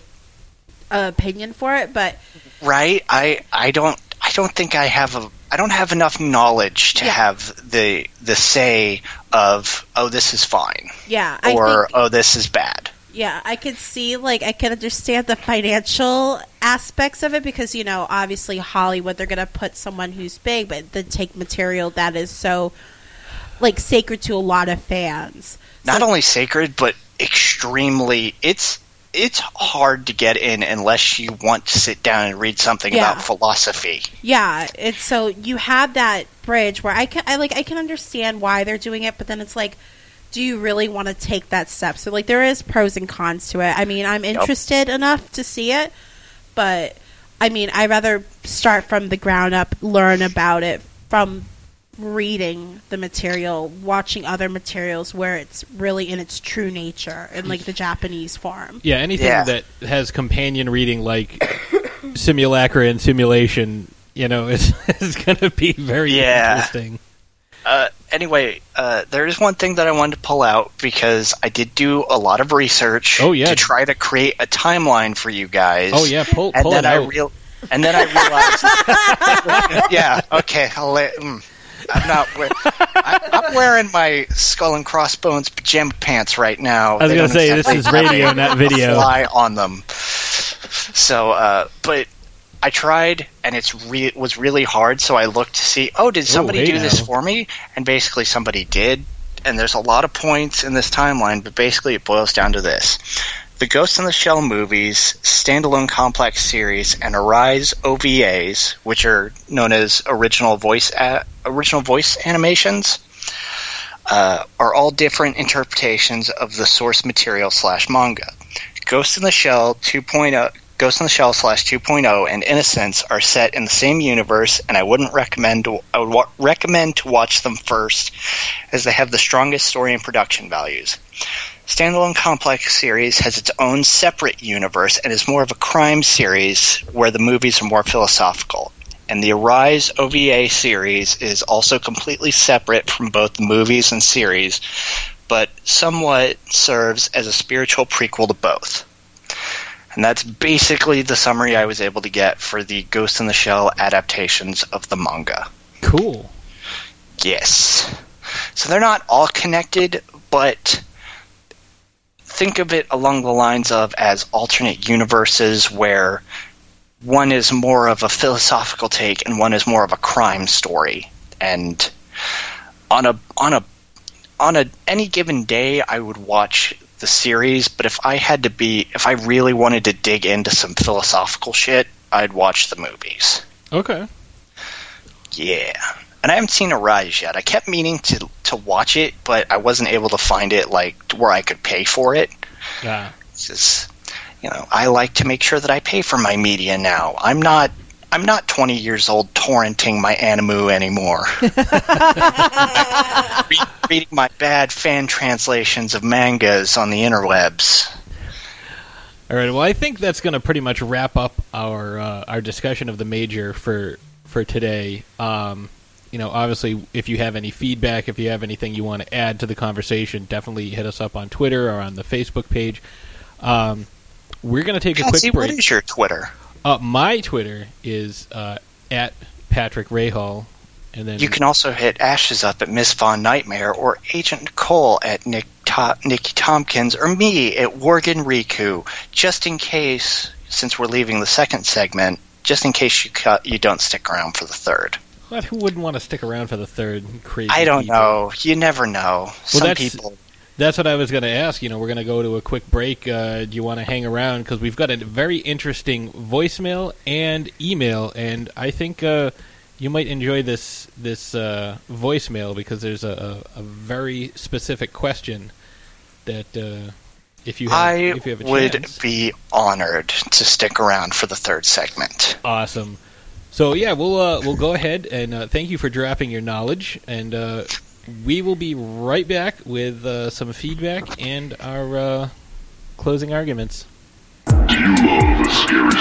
opinion for it, but right? I I don't I don't think I have a I don't have enough knowledge to Yeah. have the the say of oh this is fine yeah, I or think, oh this is bad. yeah, I could see like I can understand the financial aspects of it because you know obviously Hollywood they're gonna put someone who's big, but then take material that is so like sacred to a lot of fans. Not So- only sacred but extremely it's it's hard to get in unless you want to sit down and read something Yeah. about philosophy. Yeah, it's so you have that bridge where I can I like I can understand why they're doing it, but then it's like do you really want to take that step? So like there is pros and cons to it. I mean, I'm interested enough to see it, but I mean, I'd rather start from the ground up, learn about it from reading the material, watching other materials where it's really in its true nature in like the Japanese form. Yeah, anything Yeah. that has companion reading like simulacra and simulation, you know, is, is going to be very Yeah. interesting. Uh, anyway, uh, there is one thing that I wanted to pull out because I did do a lot of research Oh, yeah. to try to create a timeline for you guys. Oh yeah, pull and pull then it I out. real, and then I realized, yeah, okay, I'll let. Mm, I'm not. Wear- I, I'm wearing my skull and crossbones pajama pants right now. I was gonna say, this is radio, not video. Fly on them. So, uh, but I tried, and it's re- it was really hard. So I looked to see, oh, did somebody hey do this for me? And basically, somebody did. And there's a lot of points in this timeline, but basically, it boils down to this: the Ghost in the Shell movies, standalone complex series, and Arise OVAs, which are known as original voice a- original voice animations. Uh, are all different interpretations of the source material slash manga. Ghost in the Shell 2.0, Ghost in the Shell slash 2.0 and Innocence are set in the same universe, and I wouldn't recommend to, I would wa- recommend to watch them first, as they have the strongest story and production values. Standalone Complex series has its own separate universe and is more of a crime series where the movies are more philosophical. And the Arise OVA series is also completely separate from both the movies and series, but somewhat serves as a spiritual prequel to both. And that's basically the summary I was able to get for the Ghost in the Shell adaptations of the manga. Cool. Yes. So they're not all connected, but think of it along the lines of as alternate universes where one is more of a philosophical take and one is more of a crime story. And on a on a on a any given day I would watch the series, but if I had to be if I really wanted to dig into some philosophical shit, I'd watch the movies. Okay. Yeah. And I haven't seen Arise yet. I kept meaning to to watch it, but I wasn't able to find it like where I could pay for it. Yeah. It's just, you know, I like to make sure that I pay for my media now. I'm not I'm not 20 years old torrenting my Animu anymore. Re- reading my bad fan translations of mangas on the interwebs. All right. Well, I think that's going to pretty much wrap up our uh, our discussion of the major for for today. Um, you know, obviously, if you have any feedback, if you have anything you want to add to the conversation, definitely hit us up on Twitter or on the Facebook page. Um, we're going to take a quick break. is your Twitter? Uh, my Twitter is uh, at Patrick Rahal, and then You can also hit Ashes up at Miss Von Nightmare or Agent Nicole at Nick to- Nikki Tompkins or me at Worgen Riku, just in case, since we're leaving the second segment, just in case you cut, you don't stick around for the third. What, who wouldn't want to stick around for the third crazy? I don't people? know. You never know. Some people. That's what I was going to ask. You know, we're going to go to a quick break. Uh, do you want to hang around? Because we've got a very interesting voicemail and email, and I think uh, you might enjoy this this uh, voicemail because there's a, a, a very specific question that uh, if you have, I if you have a would chance, be honored to stick around for the third segment. awesome. So yeah, we'll uh, we'll go ahead and uh, thank you for dropping your knowledge, and uh, we will be right back with uh, some feedback and our uh, closing arguments. Do you love scary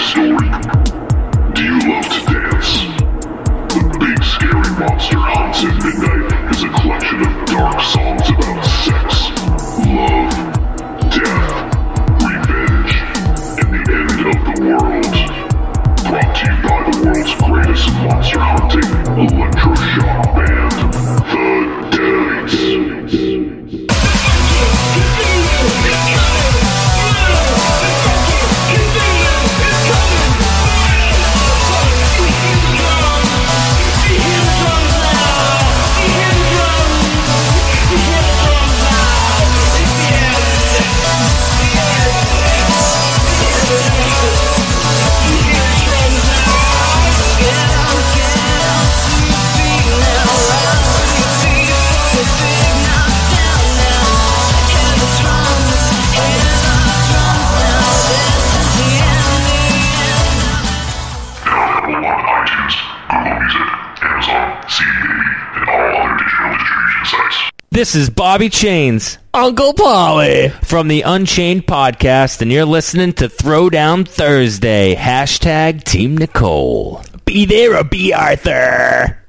This is Bobby Chains, Uncle Polly, from the Unchained podcast, and you're listening to Throwdown Thursday. Hashtag Team Nicole. Be there or be Arthur.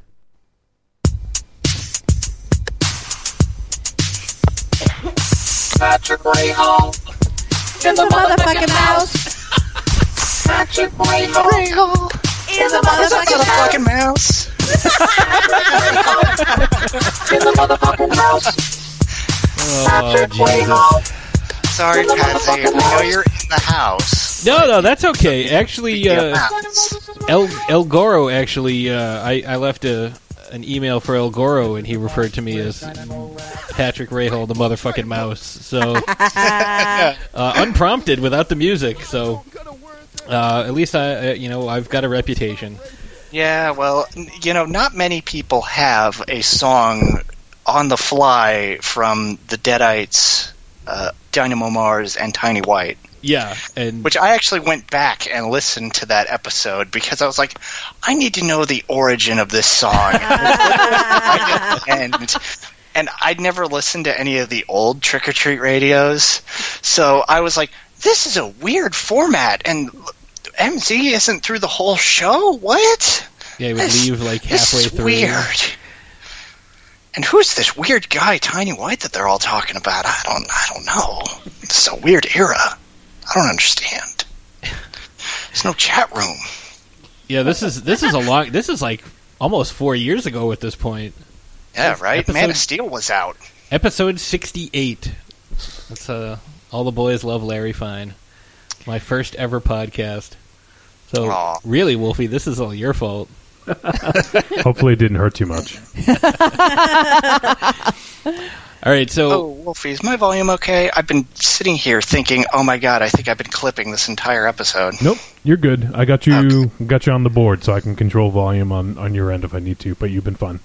Patrick Rahal in The motherfucking mouse. Patrick Rahal Is a motherfucking mouse. Mouse. in the motherfucking house. Oh, Jesus. Sorry, Patsy. I know you're in the house. No, no, that's okay. Actually, uh. El El Goro actually, uh, I I left a an email for El Goro, and he referred to me as Patrick Rahal, the motherfucking mouse. So uh, unprompted, without the music. So uh, at least I, uh, you know, I've got a reputation. Yeah, well, you know, not many people have a song on the fly from the Deadites, uh, Dynamo Mars, and Tiny White. Yeah, and Which I actually went back and listened to that episode because I was like, I need to know the origin of this song. and and I'd never listened to any of the old Trick or Treat radios, so I was like, this is a weird format, and MZ isn't through the whole show. What? yeah, he would This- leave like halfway This is through. weird. And who's this weird guy, Tiny White, that they're all talking about? I don't, I don't know. It's a weird era. I don't understand. There's no chat room. Yeah, this is this is a long. This is like almost four years ago at this point. Yeah, right. Man of Steel was out. Episode sixty-eight. That's uh, all the boys love Larry Fine. My first ever podcast. So Aw. really, Wolfie, this is all your fault. Hopefully, it didn't hurt too much. All right, so Oh, Wolfie, is my volume okay? I've been sitting here thinking, oh my god, I think I've been clipping this entire episode. Nope, you're good. I got you got you on the board, so I can control volume on on your end if I need to. But you've been fun.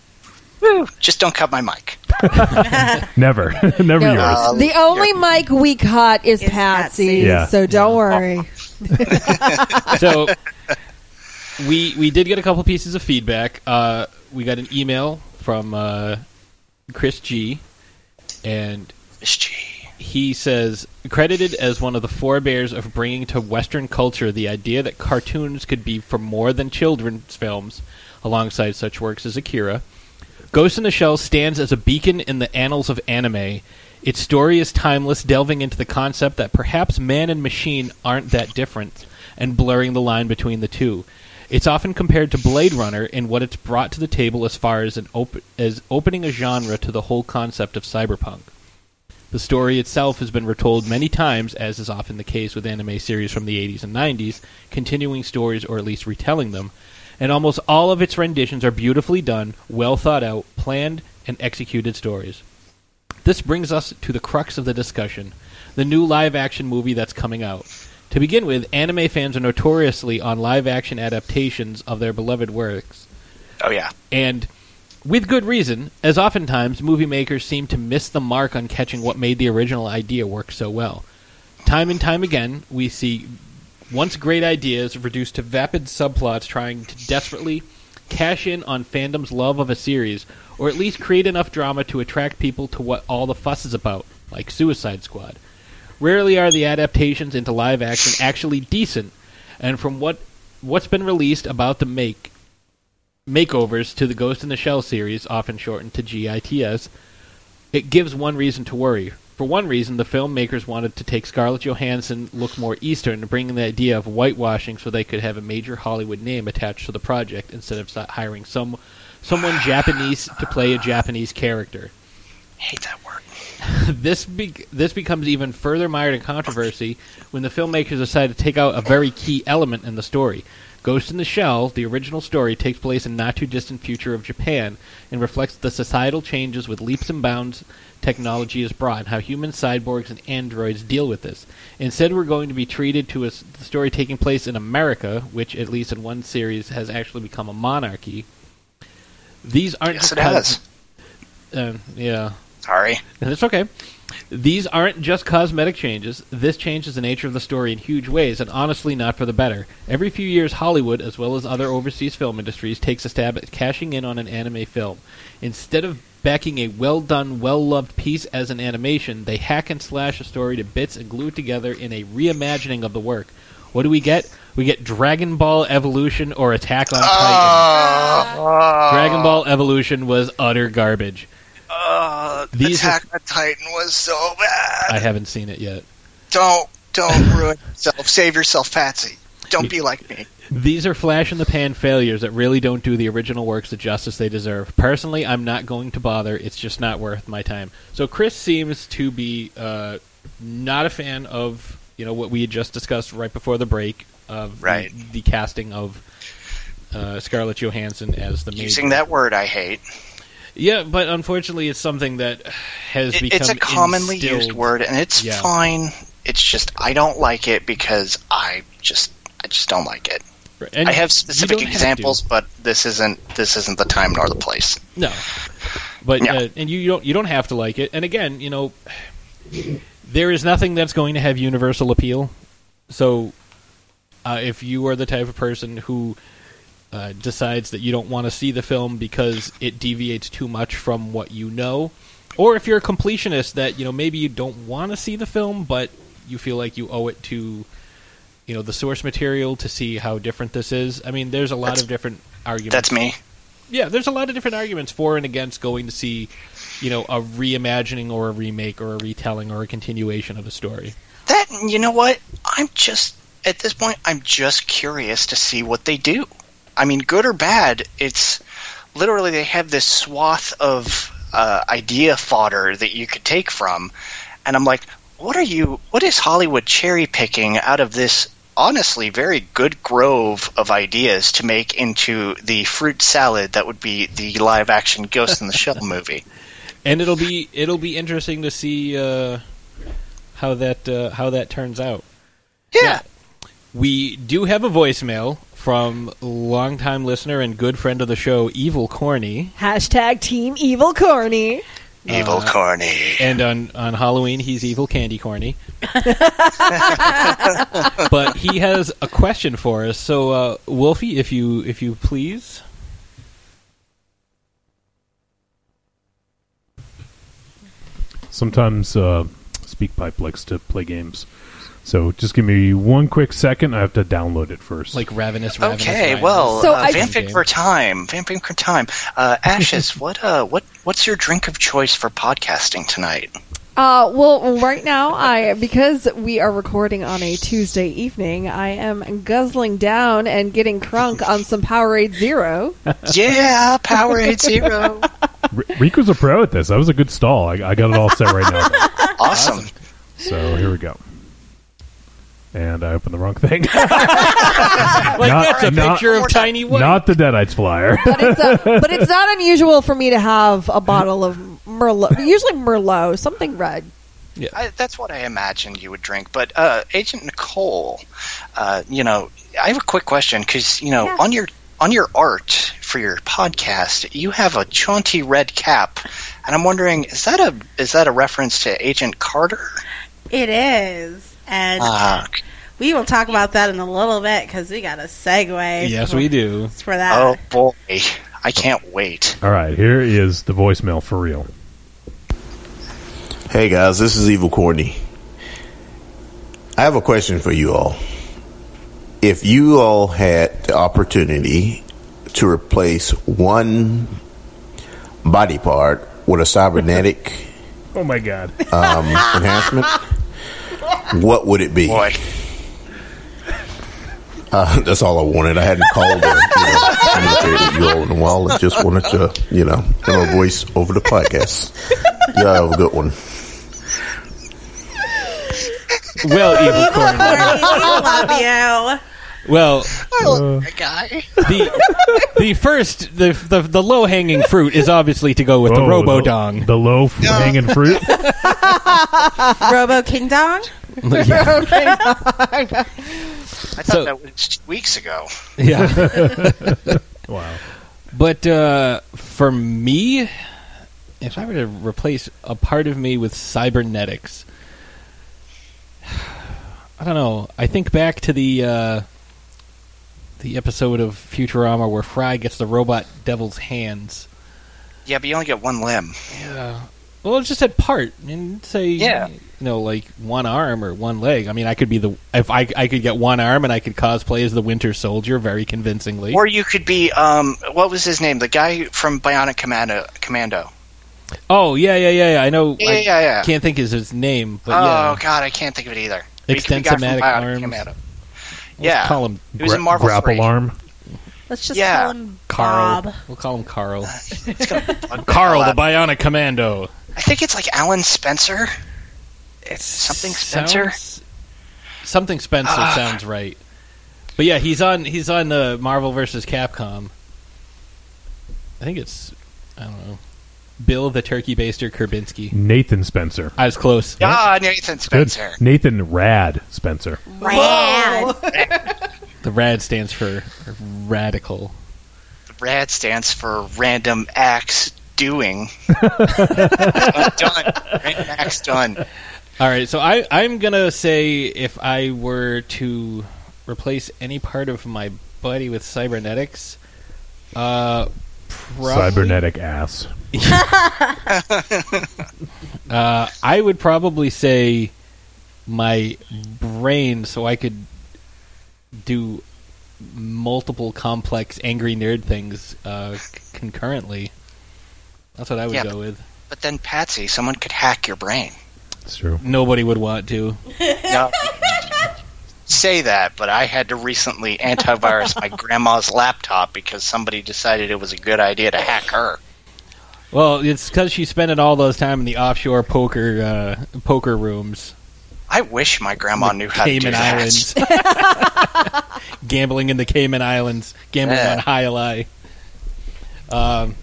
Woo, just don't cut my mic. Never, never No. yours. Uh, The only mic we cut is Is Patsy, Patsy. Yeah. so don't worry. so we we did get a couple pieces of feedback. Uh, we got an email from uh, Chris G, and Miss G. he says credited as one of the forebears of bringing to Western culture the idea that cartoons could be for more than children's films, alongside such works as Akira. Ghost in the Shell stands as a beacon in the annals of anime. Its story is timeless, delving into the concept that perhaps man and machine aren't that different, and blurring the line between the two. It's often compared to Blade Runner in what it's brought to the table as far as an op- as opening a genre to the whole concept of cyberpunk. The story itself has been retold many times, as is often the case with anime series from the 80s and 90s, continuing stories or at least retelling them, and almost all of its renditions are beautifully done, well thought out, planned, and executed stories. This brings us to the crux of the discussion the new live action movie that's coming out. To begin with, anime fans are notoriously on live action adaptations of their beloved works. Oh yeah. And with good reason, as oftentimes movie makers seem to miss the mark on catching what made the original idea work so well. Time and time again, we see once great ideas reduced to vapid subplots trying to desperately cash in on fandom's love of a series, or at least create enough drama to attract people to what all the fuss is about, like Suicide Squad. Rarely are the adaptations into live action actually decent, and from what what's been released about the make makeovers to the Ghost in the Shell series, often shortened to GITS, it gives one reason to worry. For one reason, the filmmakers wanted to take Scarlett Johansson look more Eastern, bringing the idea of whitewashing so they could have a major Hollywood name attached to the project instead of hiring some someone Japanese to play a Japanese character. Hate that word. this be- this becomes even further mired in controversy when the filmmakers decide to take out a very key element in the story. Ghost in the Shell, the original story, takes place in not too distant future of Japan and reflects the societal changes with leaps and bounds technology has brought and how human cyborgs and androids deal with this. Instead, we're going to be treated to a story taking place in America, which at least in one series has actually become a monarchy. These aren't Yes, it has. Uh, yeah. Sorry. It's okay. These aren't just cosmetic changes. This changes the nature of the story in huge ways, and honestly, not for the better. Every few years, Hollywood, as well as other overseas film industries, takes a stab at cashing in on an anime film. Instead of backing a well done, well loved piece as an animation, they hack and slash a story to bits and glue it together in a reimagining of the work. What do we get? We get Dragon Ball Evolution or Attack on Titan. Ah. Dragon Ball Evolution was utter garbage. Uh, These are- Attack on Titan was so bad. I haven't seen it yet. Don't don't ruin yourself. Save yourself, Patsy. Don't be like me. These are flash in the pan failures that really don't do the original works the justice they deserve. Personally, I'm not going to bother. It's just not worth my time. So Chris seems to be uh, not a fan of you know what we had just discussed right before the break of Right. the, the casting of uh, Scarlett Johansson as the main. Using that word, I hate. Yeah, but unfortunately, it's something that has It- become it's a commonly instilled- used word, and it's Yeah. fine. It's just I don't like it because I just I just don't like it. I have specific don't have examples, but this isn't this isn't the time nor the place. No, but Yeah. uh, and you don't you don't have to like it. And again, you know, there is nothing that's going to have universal appeal. So, uh, if you are the type of person who uh, decides that you don't want to see the film because it deviates too much from what you know, or if you're a completionist that you know maybe you don't want to see the film, but you feel like you owe it to you know the source material to see how different this is. I mean, there's a lot That's- of different arguments. That's me. Yeah, there's a lot of different arguments for and against going to see, you know, a reimagining or a remake or a retelling or a continuation of a story. That you know what? I'm just at this point. I'm just curious to see what they do. I mean, good or bad, it's literally they have this swath of uh, idea fodder that you could take from, and I'm like, what are you? What is Hollywood cherry picking out of this? Honestly, very good grove of ideas to make into the fruit salad that would be the live action Ghost in the Shell movie. And it'll be it'll be interesting to see uh, how that uh, how that turns out. Yeah. We do have a voicemail from longtime listener and good friend of the show, Evil Corny. Hashtag Team Evil Corny. Evil Uh, Corny. And on, on Halloween, he's Evil Candy Corny. but he has a question for us. So, uh, Wolfie, if you if you please. Sometimes uh, SpeakPipe likes to play games. So just give me one quick second. I have to download it first. Like Ravenous, Ravenous. Okay, Rhino. well, So uh, I- vamping for time, vamping for time. Uh, Ashes, what uh, what what's your drink of choice for podcasting tonight? Uh, well, right now, I because we are recording on a Tuesday evening, I am guzzling down and getting crunk on some Powerade Zero. Yeah, Powerade Zero. R- Rico's a pro at this. That was a good stall. I, I got it all set right now. Awesome. So here we go. And I opened the wrong thing. Like, Not- that's a not- picture of Tiny White. Not the Deadites flyer. But it's, a, but it's not unusual for me to have a bottle of Merlot, usually Merlot, something red. I, that's what I imagined you would drink. But uh, Agent Nicole, uh, you know, I have a quick question because you know Yeah. on your on your art for your podcast, you have a jaunty red cap, and I'm wondering is that a is that a reference to Agent Carter? It is. And Ah, we will talk about that in a little bit because we got a segue. Yes, we do. For that. oh boy, I can't wait. all right, here is the voicemail for real. Hey guys, this is Evil Corny. I have a question for you all. If you all had the opportunity to replace one body part with a cybernetic Oh my god. um, enhancement, what would it be? Boy. Uh, that's all I wanted. I hadn't called or you know, you all in a while. I just wanted to, you know, have my voice over the podcast. Yeah, have a good one. Well, evil corn. we love you. Well, I love that guy. the the first the the, the low hanging fruit is obviously to go with the Oh, Robo Dong. The low f- hanging fruit. Robo King Dong. I thought So- that was weeks ago. Yeah. wow. But uh, for me, if I were to replace a part of me with cybernetics, I don't know. I think back to the uh, the episode of Futurama where Fry gets the robot devil's hands. Yeah, but you only get one limb. Yeah. Well, it's just that part. I mean, say, Yeah. You know, like one arm or one leg. I mean, I could be the if I I could get one arm and I could cosplay as the Winter Soldier very convincingly. Or you could be, um, what was his name? The guy from Bionic Commando. Commando. oh yeah, yeah, yeah, yeah. I know. Yeah, I yeah, yeah. Can't think of his name, but oh yeah. God, I can't think of it either. But you could be the guy from Extensomatic arms. Commando. Let's Yeah, call him He was in Marvel grapple 3. arm. Let's just Yeah. call him Carl. Bob. We'll call him Carl. It's gonna bug Carl, the. Bionic Commando. I think it's like Alan Spencer. It's something Spencer. Sounds- something Spencer Ah. sounds right. But yeah, he's on he's on the Marvel versus Capcom. I think it's I don't know. Bill the Turkey Baster Kurbinski. Nathan Spencer. I was close. Ah, Nathan Good. Spencer. Nathan Rad Spencer. Rad. The RAD stands for radical. The RAD stands for Random Acts Doing. done. Random Acts done. All right, so I I'm gonna say if I were to replace any part of my body with cybernetics, uh, probably, Cybernetic ass. Uh, I would probably say my brain, so I could do multiple complex angry nerd things uh, c- concurrently. That's what I would Yeah, go but- with. But then, Patsy, someone could hack your brain. It's true. Nobody would want to. No. Say that, but I had to recently antivirus my grandma's laptop because somebody decided it was a good idea to hack her. Well, it's because she's spending all those time in the offshore poker uh, poker rooms, I wish my grandma knew how to do Cayman that. Islands, gambling in the Cayman Islands, gambling Yeah. on High Ally. Um,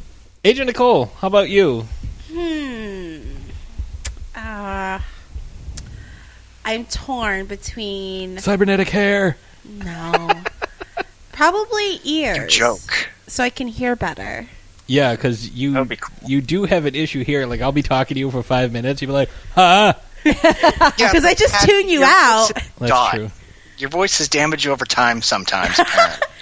Agent Nicole, how about you? Hmm. Uh, I'm torn between Cybernetic hair. no, probably ears. Joke. so I can hear better. Yeah, because you be cool. you do have an issue here. Like I'll be talking to you for five minutes, you'll be like, "Huh." Yeah, Because I just tune you out. That's is true. Your voice is damaged you over time sometimes.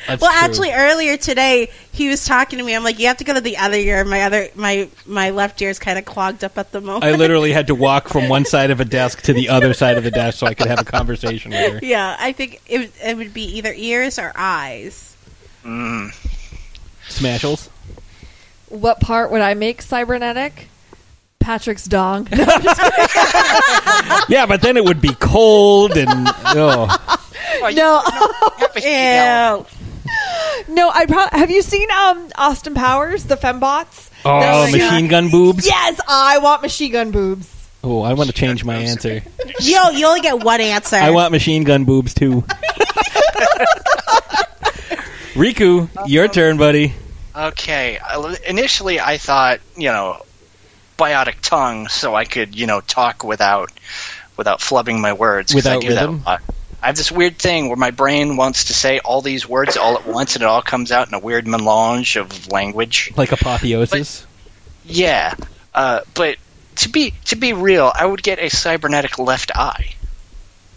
That's well, true. actually, earlier today he was talking to me. I'm like, you have to go to the other ear. My other my my left ear is kind of clogged up at the moment. I literally had to walk from one side of a desk to the other side of the desk so I could have a conversation with her. yeah, I think it it would be either ears or eyes. Mm. Smashels. What part would I make cybernetic? Patrick's dong. Yeah, but then it would be cold and oh. Oh, you- no, have Ew. no. I probably have you seen um Austin Powers, the fembots? Oh, Those- machine gun boobs. Yes, I want machine gun boobs. Oh, I want to change my answer. Yo, you only get one answer. I want machine gun boobs too. Riku, your turn, buddy. Okay. Initially, I thought, you know, biotic tongue, so I could, you know, talk without without flubbing my words. 'cause I Without do rhythm? That a lot. I have this weird thing where my brain wants to say all these words all at once, and it all comes out in a weird melange of language. Like apotheosis. Yeah, uh, but to be to be real, I would get a cybernetic left eye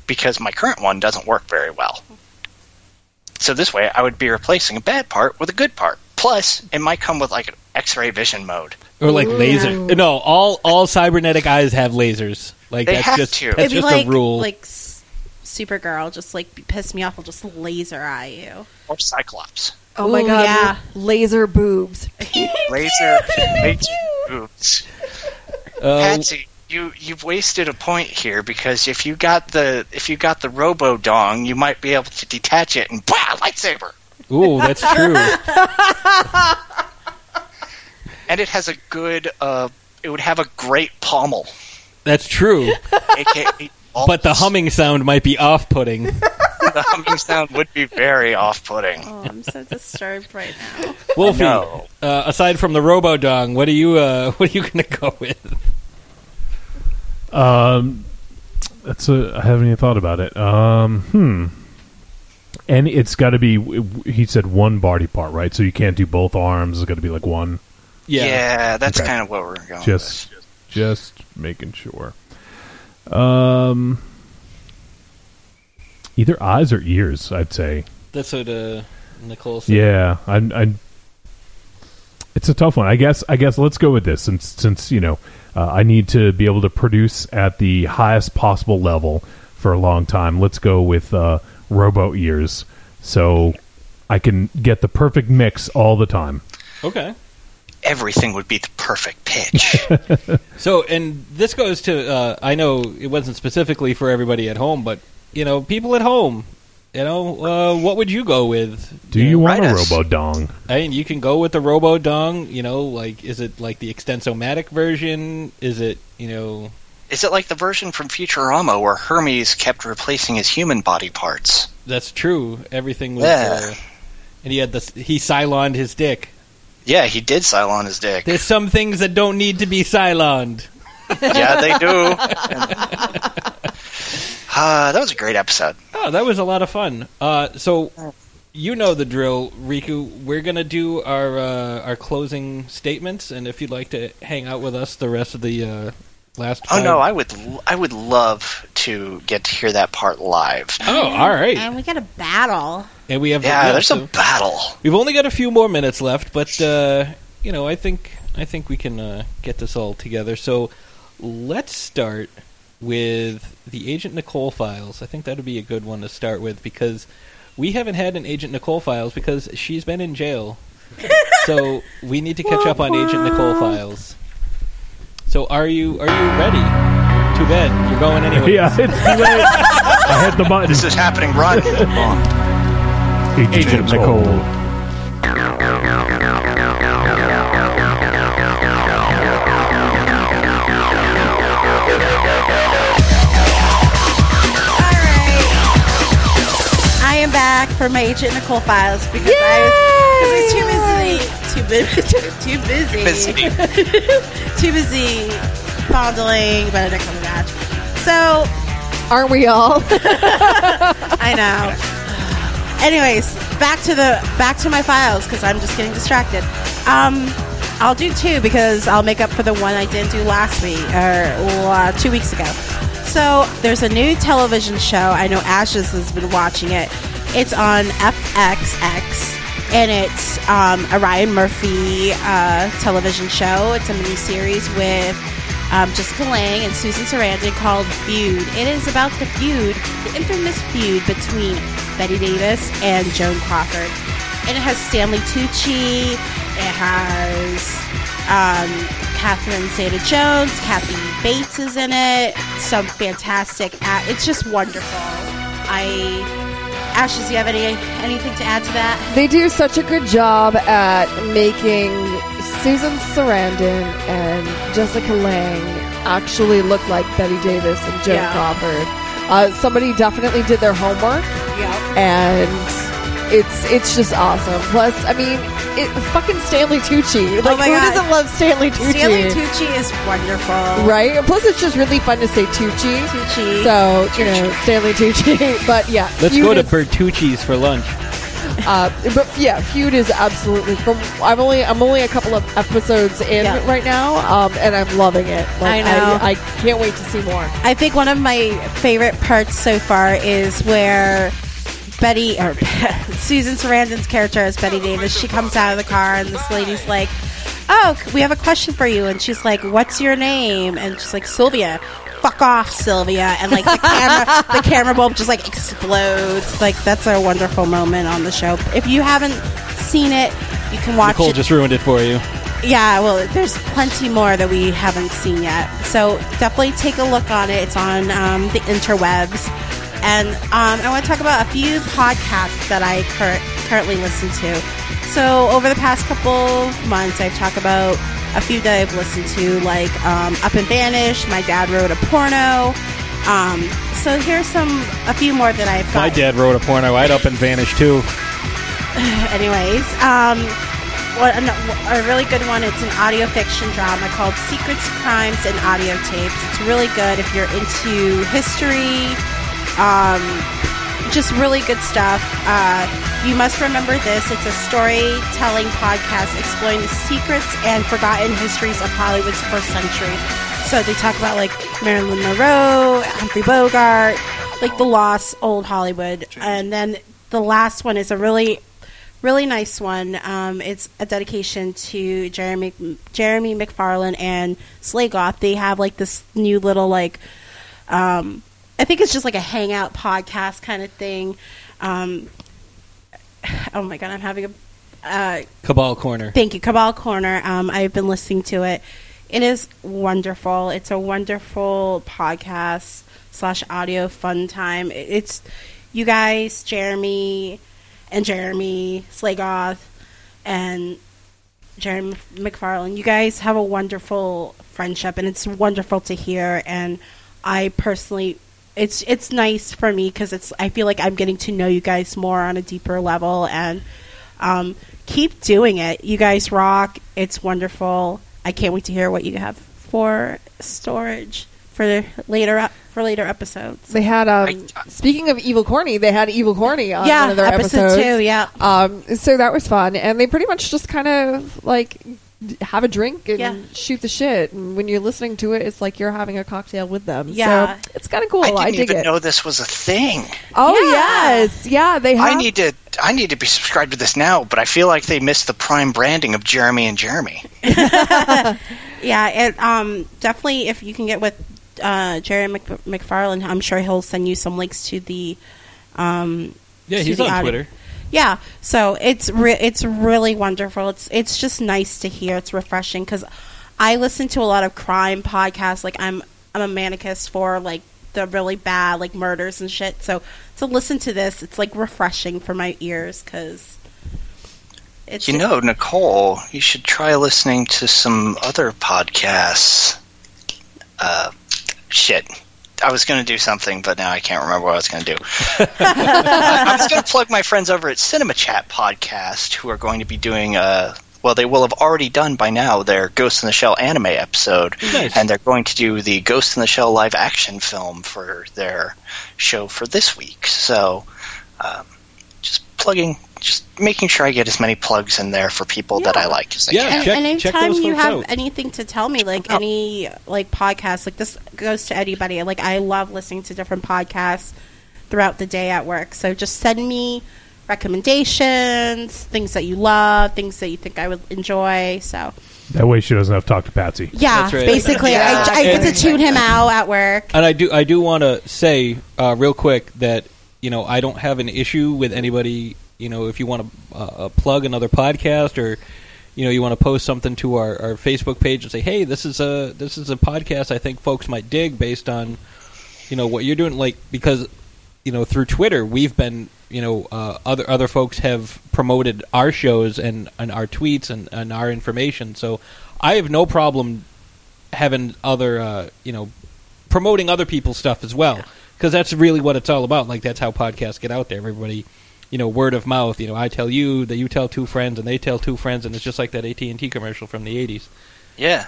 because my current one doesn't work very well. So this way, I would be replacing a bad part with a good part. Plus, it might come with like an X-ray vision mode. or like laser. No, all all cybernetic eyes have lasers. Like They that's have just to. that's It'd be just like a rule. like S- Supergirl, just like piss me off. I'll just laser eye you. Or Cyclops. Oh my god, yeah. laser boobs. Laser, laser boobs. Uh, Patsy, you you've wasted a point here because if you got the if you got the Robo Dong, you might be able to detach it and bah, lightsaber. Ooh, that's true. And it has a good. Uh, it would have a great pommel. That's true. AKA, But the humming sound might be off-putting. the humming sound would be very off-putting. Oh, I'm so disturbed right now. Wolfie, No. uh, aside from the Robo Robodong, what are you uh, what are you going to go with? Um, that's a. I haven't even thought about it. Um, hmm. And it's got to be. He said one body part, right? So you can't do both arms. It's got to be like one. Yeah, yeah that's Okay. kind of what we're going. Just, just making sure. Um, either eyes or ears. I'd say. That's what uh, Nicole said. Yeah, I, I. It's a tough one. I guess. I guess let's go with this since since you know uh, I need to be able to produce at the highest possible level for a long time. Let's go with uh, robo ears, so I can get the perfect mix all the time. Okay. Everything would be the perfect pitch. So, and this goes to uh, I know it wasn't specifically for everybody at home, but you know, people at home, you know, uh, what would you go with? Do you, know, want a us. robo dong? I mean, you can go with the Robo Dong. You know, like is it like the Extensomatic version? Is it you know? Is it like the version from Futurama where Hermes kept replacing his human body parts? That's true. Everything was. Yeah. Uh, and he had the he Cyloned his dick. Yeah, he did Cylon his dick. There's some things that don't need to be Cyloned. yeah, they do. Ah, that was a great episode. Oh, that was a lot of fun. Uh, so you know the drill, Riku. We're gonna do our uh, our closing statements, and if you'd like to hang out with us the rest of the uh, last. Oh five- no, I would l- I would love to get to hear that part live. Oh, all right. And we got a battle. And we have Yeah, there's so a battle. We've only got a few more minutes left, but uh, you know, I think I think we can uh, get this all together. So let's start with the Agent Nicole files. I think that would be a good one to start with because we haven't had an Agent Nicole files because she's been in jail. so we need to catch up on Agent Nicole files. So are you are you ready? Too bad you're going anyway. yeah, it's too late. I hit the button. This is happening. Run. Agent, Nicole. I am back for my Agent Nicole files because I was, 'cause I was too busy, too, busy, too busy, too busy fondling Benedict Cumberbatch. So, aren't we all? I know. Anyways, back to the back to my files because I'm just getting distracted. Um, I'll do two because I'll make up for the one I didn't do last week or uh, two weeks ago. So there's a new television show. I know Ashes has been watching it. It's on FXX, and it's um, a Ryan Murphy uh, television show. It's a miniseries with um, Jessica Lange and Susan Sarandon called Feud. It is about the feud, the infamous feud between Bette Davis and Joan Crawford. And it has Stanley Tucci. It has um, Catherine Zeta-Jones. Kathy Bates is in it. Some fantastic. It's just wonderful. I. Ashes, do you have any anything to add to that? They do such a good job at making Susan Sarandon and Jessica Lange actually look like Bette Davis and Joan Yeah. Crawford. Uh, somebody definitely did their homework, Yeah. and it's it's just awesome. Plus, I mean, it, fucking Stanley Tucci. Like, Oh my who God. doesn't love Stanley Tucci? Stanley Tucci is wonderful. Right? And Plus, it's just really fun to say Tucci. Tucci. So, you know, Stanley Tucci. but yeah. Let's Feud go to Bertucci's for lunch. uh, but yeah, Feud is absolutely from. I'm only I'm only a couple of episodes in Yeah. right now, um, and I'm loving it. Like, I know. I, can't wait to see more. I think one of my favorite parts so far is where Bette or Susan Sarandon's character as Bette Davis, she comes out of the car and this lady's like, "Oh, we have a question for you," and she's like, "What's your name?" And she's like, "Sylvia." Fuck off, Sylvia! And like the camera, the camera bulb just like explodes. Like that's a wonderful moment on the show. If you haven't seen it, you can watch Nicole it. just ruined it for you. Yeah, well, there's plenty more that we haven't seen yet. So definitely take a look on it. It's on um, the interwebs. And um, I want to talk about a few podcasts that I cur- currently listen to. So over the past couple months, I've talked about a few that I've listened to, like um, Up and Vanished, My Dad Wrote a Porno. Um, so here's some, a few more that I've My dad wrote a porno. I'd up and vanish too. Anyways, um, what, an- a really good one. It's an audio fiction drama called Secrets, Crimes, and Audio Tapes. It's really good if you're into history. Um, just really good stuff. Uh, you must remember this. It's a storytelling podcast exploring the secrets and forgotten histories of Hollywood's first century. So they talk about like Marilyn Monroe, Humphrey Bogart, like the lost old Hollywood. And then the last one is a really really nice one. Um, it's a dedication to Jeremy Jeremy McFarlane and Slagoth. They have like this new little like um, I think it's just like a hangout podcast kind of thing. Um, oh my god, I'm having a uh, Cabal Corner. Thank you, Cabal Corner. Um, I've been listening to it. It is wonderful. It's a wonderful podcast slash audio fun time. It's you guys, Jeremy and Jeremy Slagoth and Jeremy McFarlane. You guys have a wonderful friendship, and it's wonderful to hear. And I personally, it's it's nice for me because it's I feel like I'm getting to know you guys more on a deeper level, and um, keep doing it. You guys rock. It's wonderful. I can't wait to hear what you have for storage for later ep- for later episodes. They had um speaking of evil corny, they had evil corny on Yeah, one of their episode episodes. two, yeah. Um so that was fun and they pretty much just kind of like have a drink and Yeah. shoot the shit and when you're listening to it it's like you're having a cocktail with them. Yeah. So it's kind of cool. I I, didn't dig even it. know this was a thing. Oh yes. Yeah, they have I need to I need to be subscribed to this now, but I feel like they missed the prime branding of Jeremy and Jeremy. Yeah, it um definitely if you can get with uh, Jerry Mc- McFarlane, I'm sure he'll send you some links to the um Yeah, he's the on audio- Twitter. Yeah, so it's re- it's really wonderful. It's it's just nice to hear. It's refreshing because I listen to a lot of crime podcasts. Like I'm I'm a manicist for like the really bad like murders and shit. So to listen to this, it's like refreshing for my ears because it's You know, Nicole, you should try listening to some other podcasts. Uh, shit. I was going to do something, but now I can't remember what I was going to do. I was going to plug my friends over at Cinema Chat Podcast, who are going to be doing a. Well, they will have already done by now their Ghost in the Shell anime episode, Nice. and they're going to do the Ghost in the Shell live action film for their show for this week. So, um, just plugging, just making sure I get as many plugs in there for people that I like as I Yeah, can. check- and check anytime those you have out. anything to tell me, like any like podcast, like this goes to anybody. Like I love listening to different podcasts throughout the day at work. So just send me recommendations, things that you love, things that you think I would enjoy. So That way she doesn't have to talk to Patsy. yeah, That's right. basically, Yeah. I, I get to tune him out at work. And I do I do want to say uh, real quick that you know I don't have an issue with anybody. You know, if you want to uh, uh, plug another podcast or you know you want to post something to our, our Facebook page and say, hey, this is a this is a podcast I think folks might dig based on you know what you're doing. Like because you know through Twitter we've been you know uh, other other folks have promoted our shows and, and our tweets and, and our information. So I have no problem having other uh, you know promoting other people's stuff as well because that's really what it's all about like that's how podcasts get out there everybody you know word of mouth you know i tell you that you tell two friends and they tell two friends and it's just like that at&t commercial from the 80s Yeah.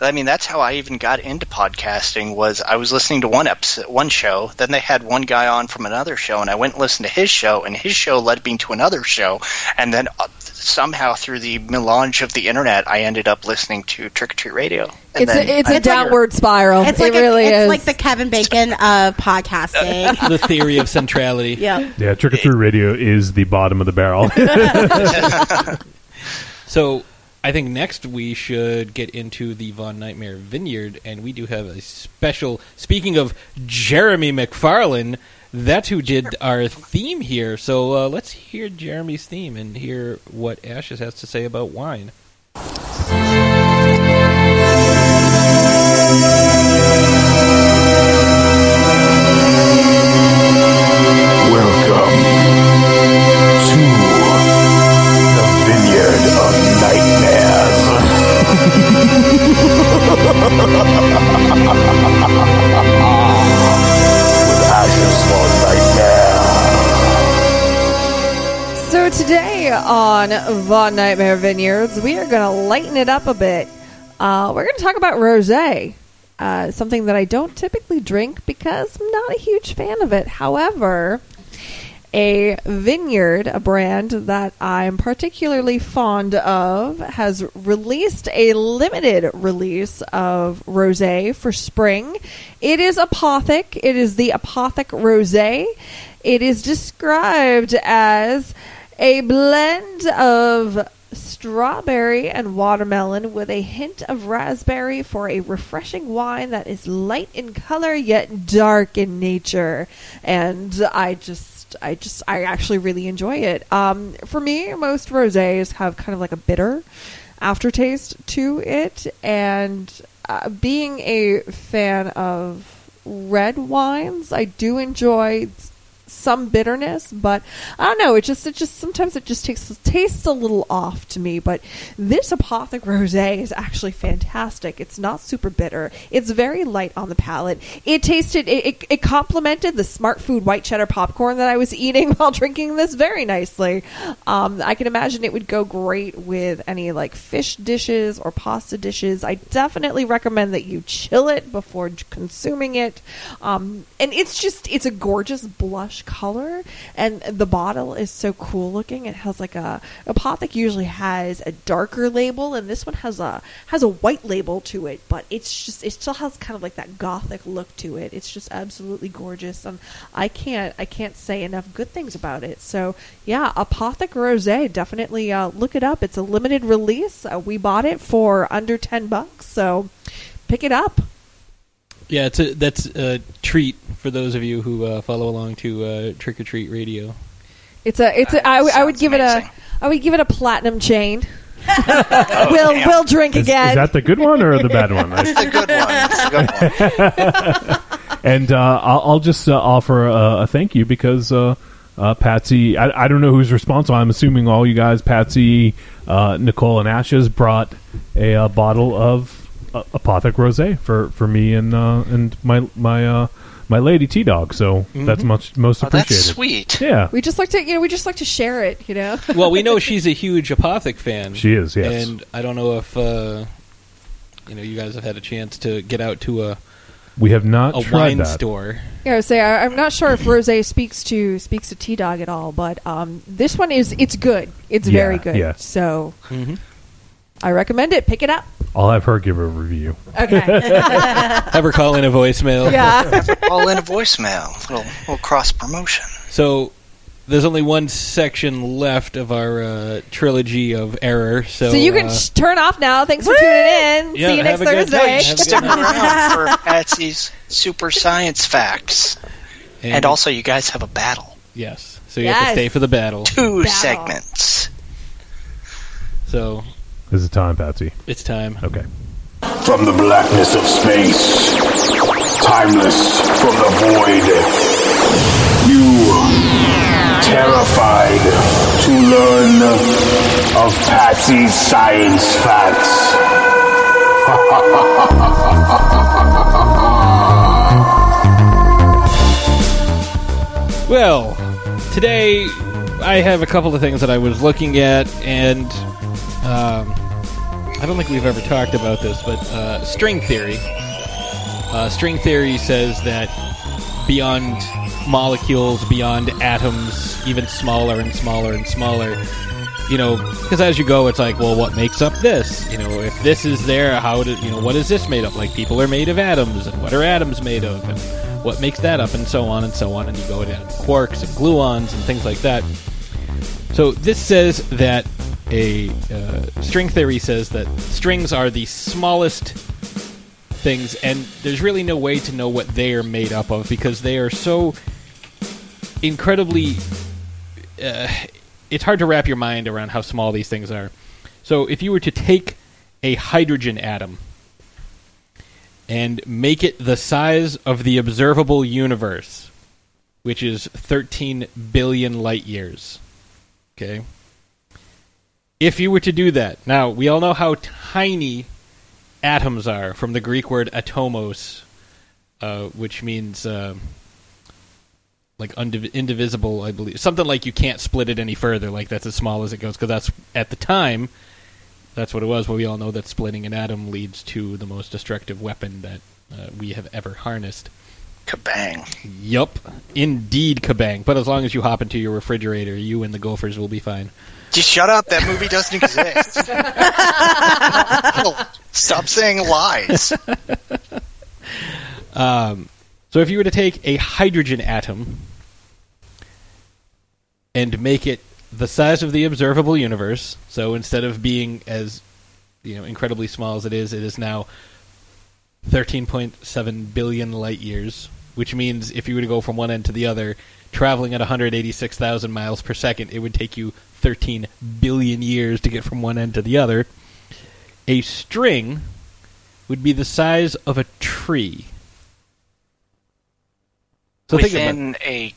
I mean, that's how I even got into podcasting. Was I was listening to one episode, one show, then they had one guy on from another show, and I went and listened to his show, and his show led me to another show, and then uh, somehow through the melange of the internet, I ended up listening to Trick or Treat Radio. And It's then a, it's I- a downward spiral. It's it like really a, it's is. like the Kevin Bacon of podcasting. the theory of centrality yeah. Yeah, Trick or Treat Radio is the bottom of the barrel. so i think next we should get into the von nightmare vineyard and we do have a special speaking of jeremy mcfarlane that's who did our theme here. So uh, let's hear Jeremy's theme and hear what Ashes has to say about wine. So today on Von Nightmare Vineyards, we are going to lighten it up a bit. Uh, we're going to talk about rosé, uh, something that I don't typically drink because I'm not a huge fan of it. However, a vineyard, a brand that I'm particularly fond of, has released a limited release of rosé for spring. It is Apothic. It is the Apothic Rosé. It is described as a blend of strawberry and watermelon with a hint of raspberry for a refreshing wine that is light in color yet dark in nature. And I just I just I actually really enjoy it. Um, for me, most rosés have kind of like a bitter aftertaste to it, and uh, being a fan of red wines, I do enjoy some bitterness, but I don't know. It just it just sometimes it just takes tastes a little off to me. But this Apothic Rosé is actually fantastic. It's not super bitter. It's very light on the palate. It tasted it, it, it complemented the Smart Food white cheddar popcorn that I was eating while drinking this very nicely. Um, I can imagine it would go great with any like fish dishes or pasta dishes. I definitely recommend that you chill it before consuming it. Um, and it's just it's a gorgeous blush color, and the bottle is so cool looking. It has like a Apothic usually has a darker label, and this one has a has a white label to it, but it's just it still has kind of like that gothic look to it. It's just absolutely gorgeous, and I can't I can't say enough good things about it. So yeah, Apothic Rosé, definitely uh, look it up. It's a limited release. Uh, we bought it for under ten bucks, so pick it up. Yeah, it's a, that's a treat for those of you who uh, follow along to uh, Trick or Treat Radio. It's a it's a I, w- I would give it a I would give it a platinum chain. Oh, we'll we'll drink Is, again. is that the good one or the bad one? the good one. The good one. and uh, I'll, I'll just uh, offer a, a thank you because uh, uh, Patsy, I, I don't know who's responsible. I'm assuming all you guys, Patsy, uh, Nicole, and Ashes, brought a, uh bottle of uh, Apothic Rosé for, for me and uh, and my my uh, my lady T Dog. So that's Mhm. much most Oh, that's appreciated. sweet. Yeah, we just like to you know we just like to share it. You know. well, we know she's a huge Apothic fan. She is, yes. And I don't know if uh, you know you guys have had a chance to get out to a we have not a tried wine that. store. Yeah, I would say I, I'm not sure if rosé speaks to speaks to T Dog at all, but um, this one is it's good. It's Yeah, very good. yeah. So Mhm. I recommend it. Pick it up. I'll have her give a review. Okay. Have her call in a voicemail. Yeah. All in a voicemail. Little, little cross promotion. So there's only one section left of our uh, trilogy of error. So, So, you can uh, sh- turn off now. Thanks for tuning in. Yeah, See you next have a good Thursday. night. Have a Stick good night. around for Patsy's super science facts. And, also, you guys have a battle. yes. So you have to stay for the battle. Two Battle. segments. So Is it time, Patsy? it's time. Okay. From the blackness of space, timeless from the void, you terrified to learn of Patsy's science facts. Well, today I have a couple of things that I was looking at, and um, I don't think we've ever talked about this, but uh, string theory. Uh, string theory says that beyond molecules, beyond atoms, even smaller and smaller and smaller, you know, because as you go, it's like, well, what makes up this? You know, if this is there, how did you know what is this made of? Like people are made of atoms, and what are atoms made of? And what makes that up, and so on and so on, and you go down quarks and gluons and things like that. So this says that a uh, string theory says that strings are the smallest things, and there's really no way to know what they are made up of because they are so incredibly. Uh, it's hard to wrap your mind around how small these things are. So, if you were to take a hydrogen atom and make it the size of the observable universe, which is 13 billion light years, okay? If you were to do that, now we all know how tiny atoms are from the Greek word atomos, uh, which means uh, like undiv- indivisible, I believe. Something like you can't split it any further, like that's as small as it goes, because that's at the time, that's what it was. Well, we all know that splitting an atom leads to the most destructive weapon that uh, we have ever harnessed. Kabang. Yup, indeed, kabang. But as long as you hop into your refrigerator, you and the Gophers will be fine. Just shut up. That movie doesn't exist. Stop saying lies. Um, so if you were to take a hydrogen atom and make it the size of the observable universe, so instead of being as you know incredibly small as it is, it is now 13.7 billion light years, which means if you were to go from one end to the other, traveling at 186,000 miles per second, it would take you 13 billion years to get from one end to the other. A string would be the size of a tree. So think about Within a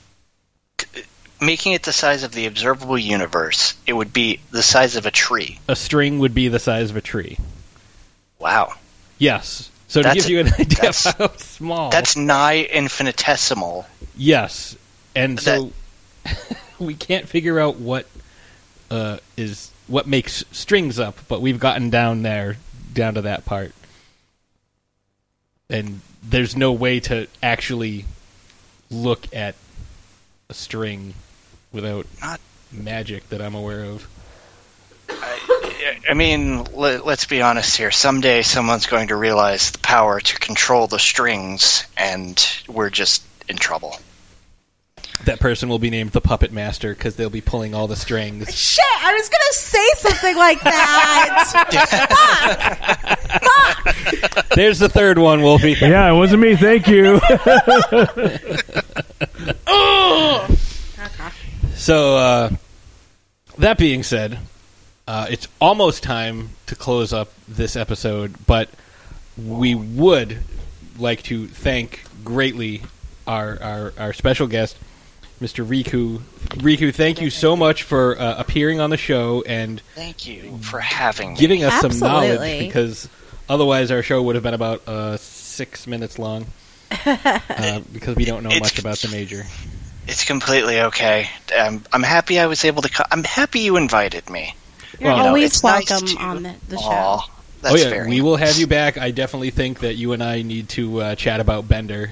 making it the size of the observable universe, it would be the size of a tree. a string would be the size of a tree. Wow. Yes. So to That's give you an idea how small. That's nigh infinitesimal. yes, and so we can't figure out what uh, is what makes strings up, but we've gotten down there, down to that part, and there's no way to actually look at a string without Not- magic that I'm aware of. I mean, let, let's be honest here. Someday someone's going to realize the power to control the strings, and we're just in trouble. That person will be named the puppet master because they'll be pulling all the strings. Shit, I was gonna say something like that. There's the third one, Wolfie. Yeah, it wasn't me. Thank you. So, uh, that being said, uh, it's almost time to close up this episode, but we would like to thank greatly our, our, our special guest, Mr. Riku. Riku, thank you so much for uh, appearing on the show and Thank you for having me. giving us some knowledge because otherwise our show would have been about uh, six minutes long uh, because we don't know It's- much about the major. It's completely okay. Um, I'm happy I was able to. Co- I'm happy you invited me. You're Well, You know, always it's nice welcome to- on the, the show. Aw, that's oh yeah, very we will have you back. I definitely think that you and I need to uh, chat about Bender.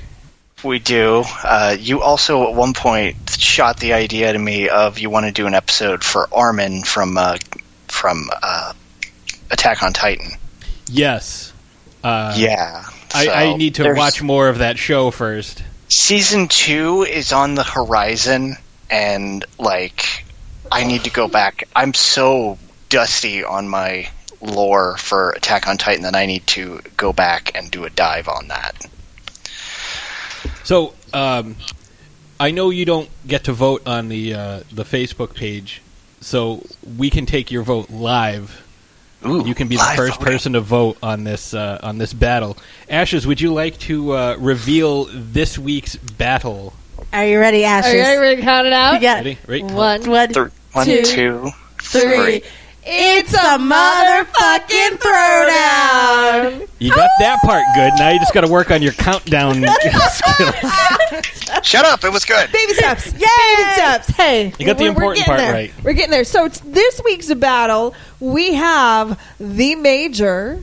We do. Uh, you also at one point shot the idea to me of you want to do an episode for Armin from uh, from uh, Attack on Titan. Yes. Uh, yeah, I, so I need to watch more of that show first. Season two is on the horizon, and like I need to go back. I'm so dusty on my lore for Attack on Titan that I need to go back and do a dive on that. So, um, I know you don't get to vote on the uh, the Facebook page, so we can take your vote live. Ooh, you can be the first voting. person to vote on this uh, on this battle. Ashes, would you like to uh, reveal this week's battle? Are you ready, Ashes? Are you ready to count it out? Yeah. Ready? Right? One, One, Th- one, Two, two, three. It's a motherfucking throwdown. You got that part good. Now you just got to work on your countdown skills. Shut up! It was good. Baby steps. Baby steps. Hey, You got the we're- we're important getting part there. right. We're getting there. So t- this week's battle, we have the Major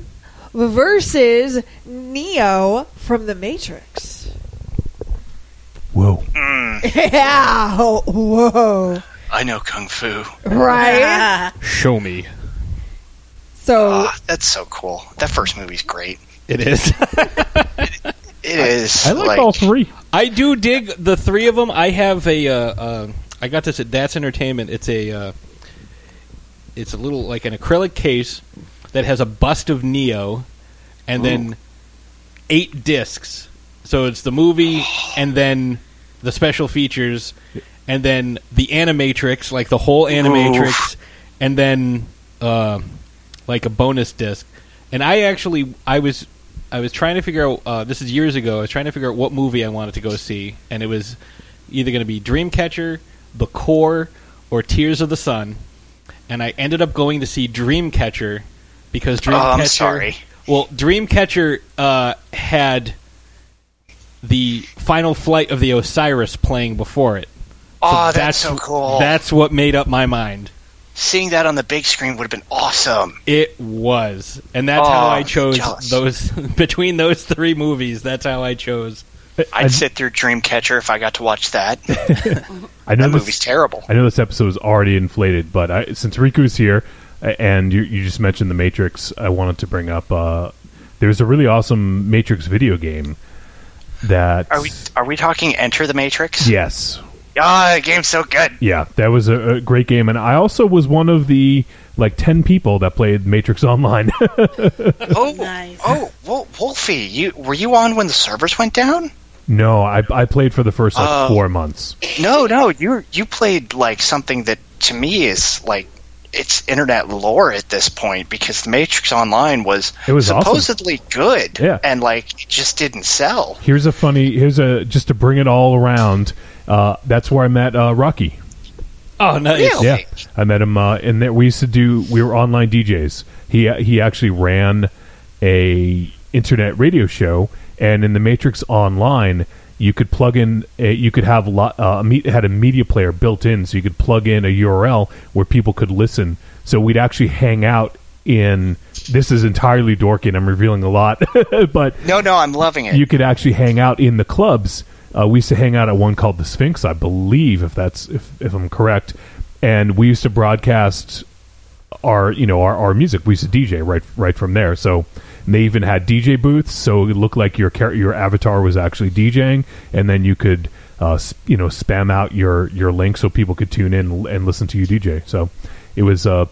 versus Neo from the Matrix. Whoa. Yeah. Oh, Whoa. I know kung fu. Right. Show me. So Ah, that's so cool. That first movie's great. It is. It is. I like, all three. I do dig the three of them. I have a. Uh, uh, I got this at That's Entertainment. It's a. Uh, it's a little like an acrylic case that has a bust of Neo, and then eight discs. So it's the movie, and then the special features, and then the Animatrix, like the whole Animatrix, and then uh, like a bonus disc. And I actually, I was, I was trying to figure out. Uh, this is years ago. I was trying to figure out what movie I wanted to go see, and it was either going to be Dreamcatcher, The Core, or Tears of the Sun. And I ended up going to see Dreamcatcher because Dreamcatcher. Oh. I'm sorry. Well, Dreamcatcher uh, had the final flight of the Osiris playing before it. Oh, that's so cool. That's what made up my mind. Seeing that on the big screen would have been awesome. It was, and that's how Oh, I chose jealous. those between those three movies. That's how I chose. I'd sit through Dreamcatcher if I got to watch that. I know that this, movie's terrible. I know this episode is already inflated, but I, since Riku's here and you, you just mentioned the Matrix, I wanted to bring up. Uh, there's a really awesome Matrix video game that. Are we are we talking Enter the Matrix? Yes. Ah, the game's so good. Yeah, that was a, a great game, and I also was one of the like ten people that played Matrix Online. Oh, oh, Wol- Wolfie, you were you on when the servers went down? no, I, I played for the first like Oh. four months. No, no, you you played like something that to me is like it's internet lore at this point because the Matrix Online was, It was awesome. supposedly good, Yeah. and like it just didn't sell. Here's a funny. Here's a just to bring it all around. Uh, that's where I met uh, Rocky. Oh, nice. Really? Yeah, I met him, uh, and there we used to do. We were online DJs. He he actually ran a internet radio show, and in the Matrix Online, you could plug in. A, you could have lo- uh, a had a media player built in, so you could plug in a URL where people could listen. So we'd actually hang out in. This is entirely dorky, and I'm revealing a lot, but No, no, I'm loving it. you could actually hang out in the clubs. Uh, we used to hang out at one called the Sphinx, I believe, if that's if, if I'm correct. And we used to broadcast our you know our, our music. We used to DJ right right from there. So they even had DJ booths, so it looked like your char- your avatar was actually DJing, and then you could uh, s- you know spam out your your link so people could tune in and listen to you DJ. So it was uh,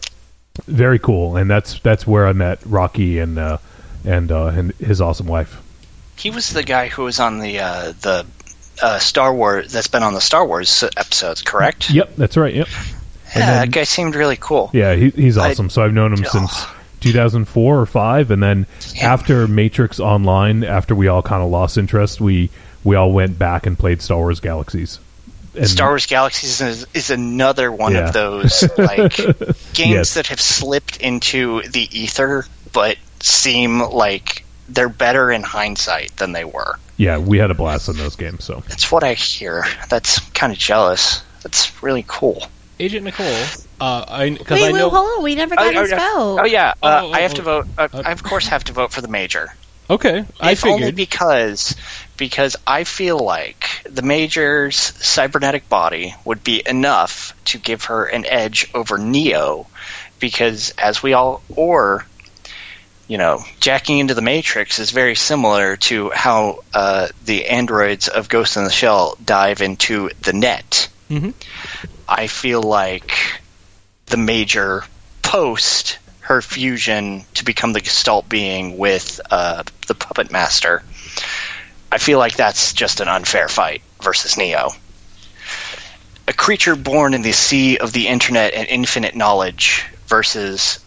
very cool, and that's that's where I met Rocky and uh, and uh, and his awesome wife. He was the guy who was on the uh, the uh, Star Wars that's been on the Star Wars episodes, correct? Yep, that's right. Yep. Yeah, that guy seemed really cool. Yeah, he, he's I- awesome. so I've known him since 2004 or five, and then after Matrix Online, after we all kind of lost interest, we we all went back and played Star Wars Galaxies. And- Star Wars Galaxies is, is another one Yeah. of those like games Yes. that have slipped into the ether, but seem like they're better in hindsight than they were. Yeah, we had a blast in those games. So That's what I hear. That's kind of jealous. That's really cool. Agent Nicole, uh, I Wait, I wait, know. hold on. We never got oh, his oh, vote. Oh yeah, uh, Oh, oh, I have oh. to vote. Uh, I of course have to vote for the major. Okay, I if only figured. because because I feel like the major's cybernetic body would be enough to give her an edge over Neo, because as we all or you know, jacking into the Matrix is very similar to how uh, the androids of Ghost in the Shell dive into the net. Mhm. I feel like the major post her fusion to become the Gestalt being with uh, the Puppet Master. I feel like that's just an unfair fight versus Neo. A creature born in the sea of the internet and infinite knowledge versus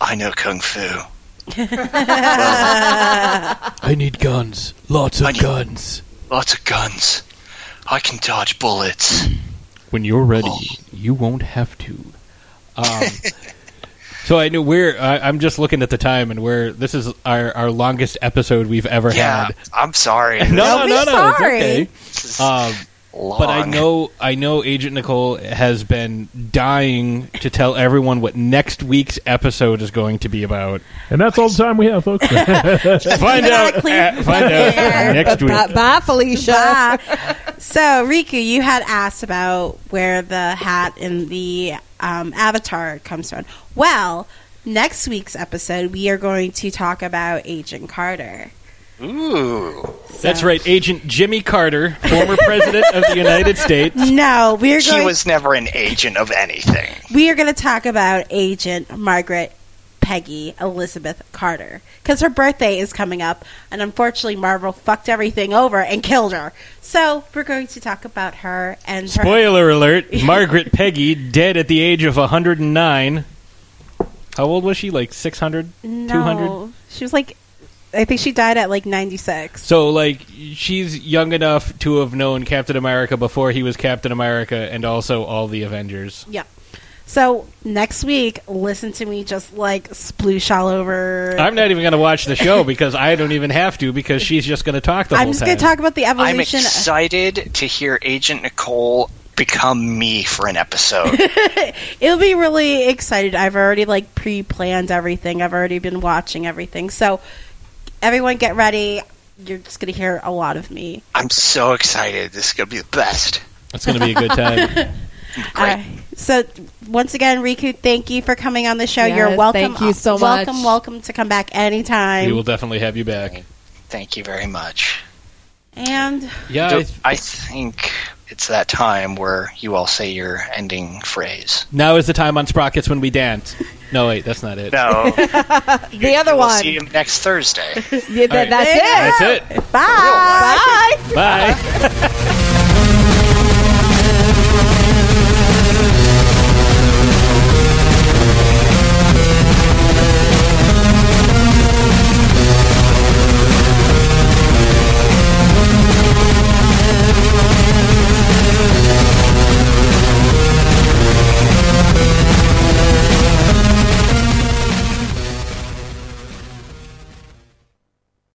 I know Kung Fu. I need guns. Lots of I guns. Lots of guns. I can dodge bullets. When you're ready, you won't have to. Um, so I know we're. I, I'm just looking at the time, and we're. This is our, our longest episode we've ever Yeah, had. I'm sorry. No, no, no, no. sorry. It's okay. Um, but I know, I know, Agent Nicole has been dying to tell everyone what next week's episode is going to be about. and that's all the time we have, folks. Find out. Exactly. uh, find out next week. Bye, bye, Felicia. Bye. so, Riku, you had asked about where the hat in the um, avatar comes from. Well, next week's episode, we are going to talk about Agent Carter. Ooh. That's right, Agent Jimmy Carter, former president of the United States. No, we are He going. was never an agent of anything. we are going to talk about Agent Margaret Peggy Elizabeth Carter because her birthday is coming up, and unfortunately, Marvel fucked everything over and killed her. So we're going to talk about her and her. Spoiler alert: Margaret Peggy dead at the age of 109. How old was she? Like 600, No, 200? she was like, I think she died at like ninety six. So like she's young enough to have known Captain America before he was Captain America, and also all the Avengers. Yeah. So next week, listen to me just like sploosh all over. I'm not even going to watch the show because I don't even have to because she's just going to talk the I'm whole just time. going to talk about the evolution. I'm evolution. excited to hear Agent Nicole become me for an episode. It'll be really excited. I've already like pre-planned everything. I've already been watching everything. So everyone, get ready. You're just going to hear a lot of me. I'm so excited. This is going to be the best. It's going to be a good time. Uh, so once again, Riku, thank you for coming on the show. Yes, You're welcome. thank you so much. Welcome welcome to come back anytime. we will definitely have you back. Thank you very much. and Yeah, Do- I- I think it's that time where you all say your ending phrase. Now is the time on Sprockets when we dance. No, wait, that's not it. No. the other we'll one. see you next Thursday. Yeah, that- All right. that's it. That's it. bye. Bye. Bye.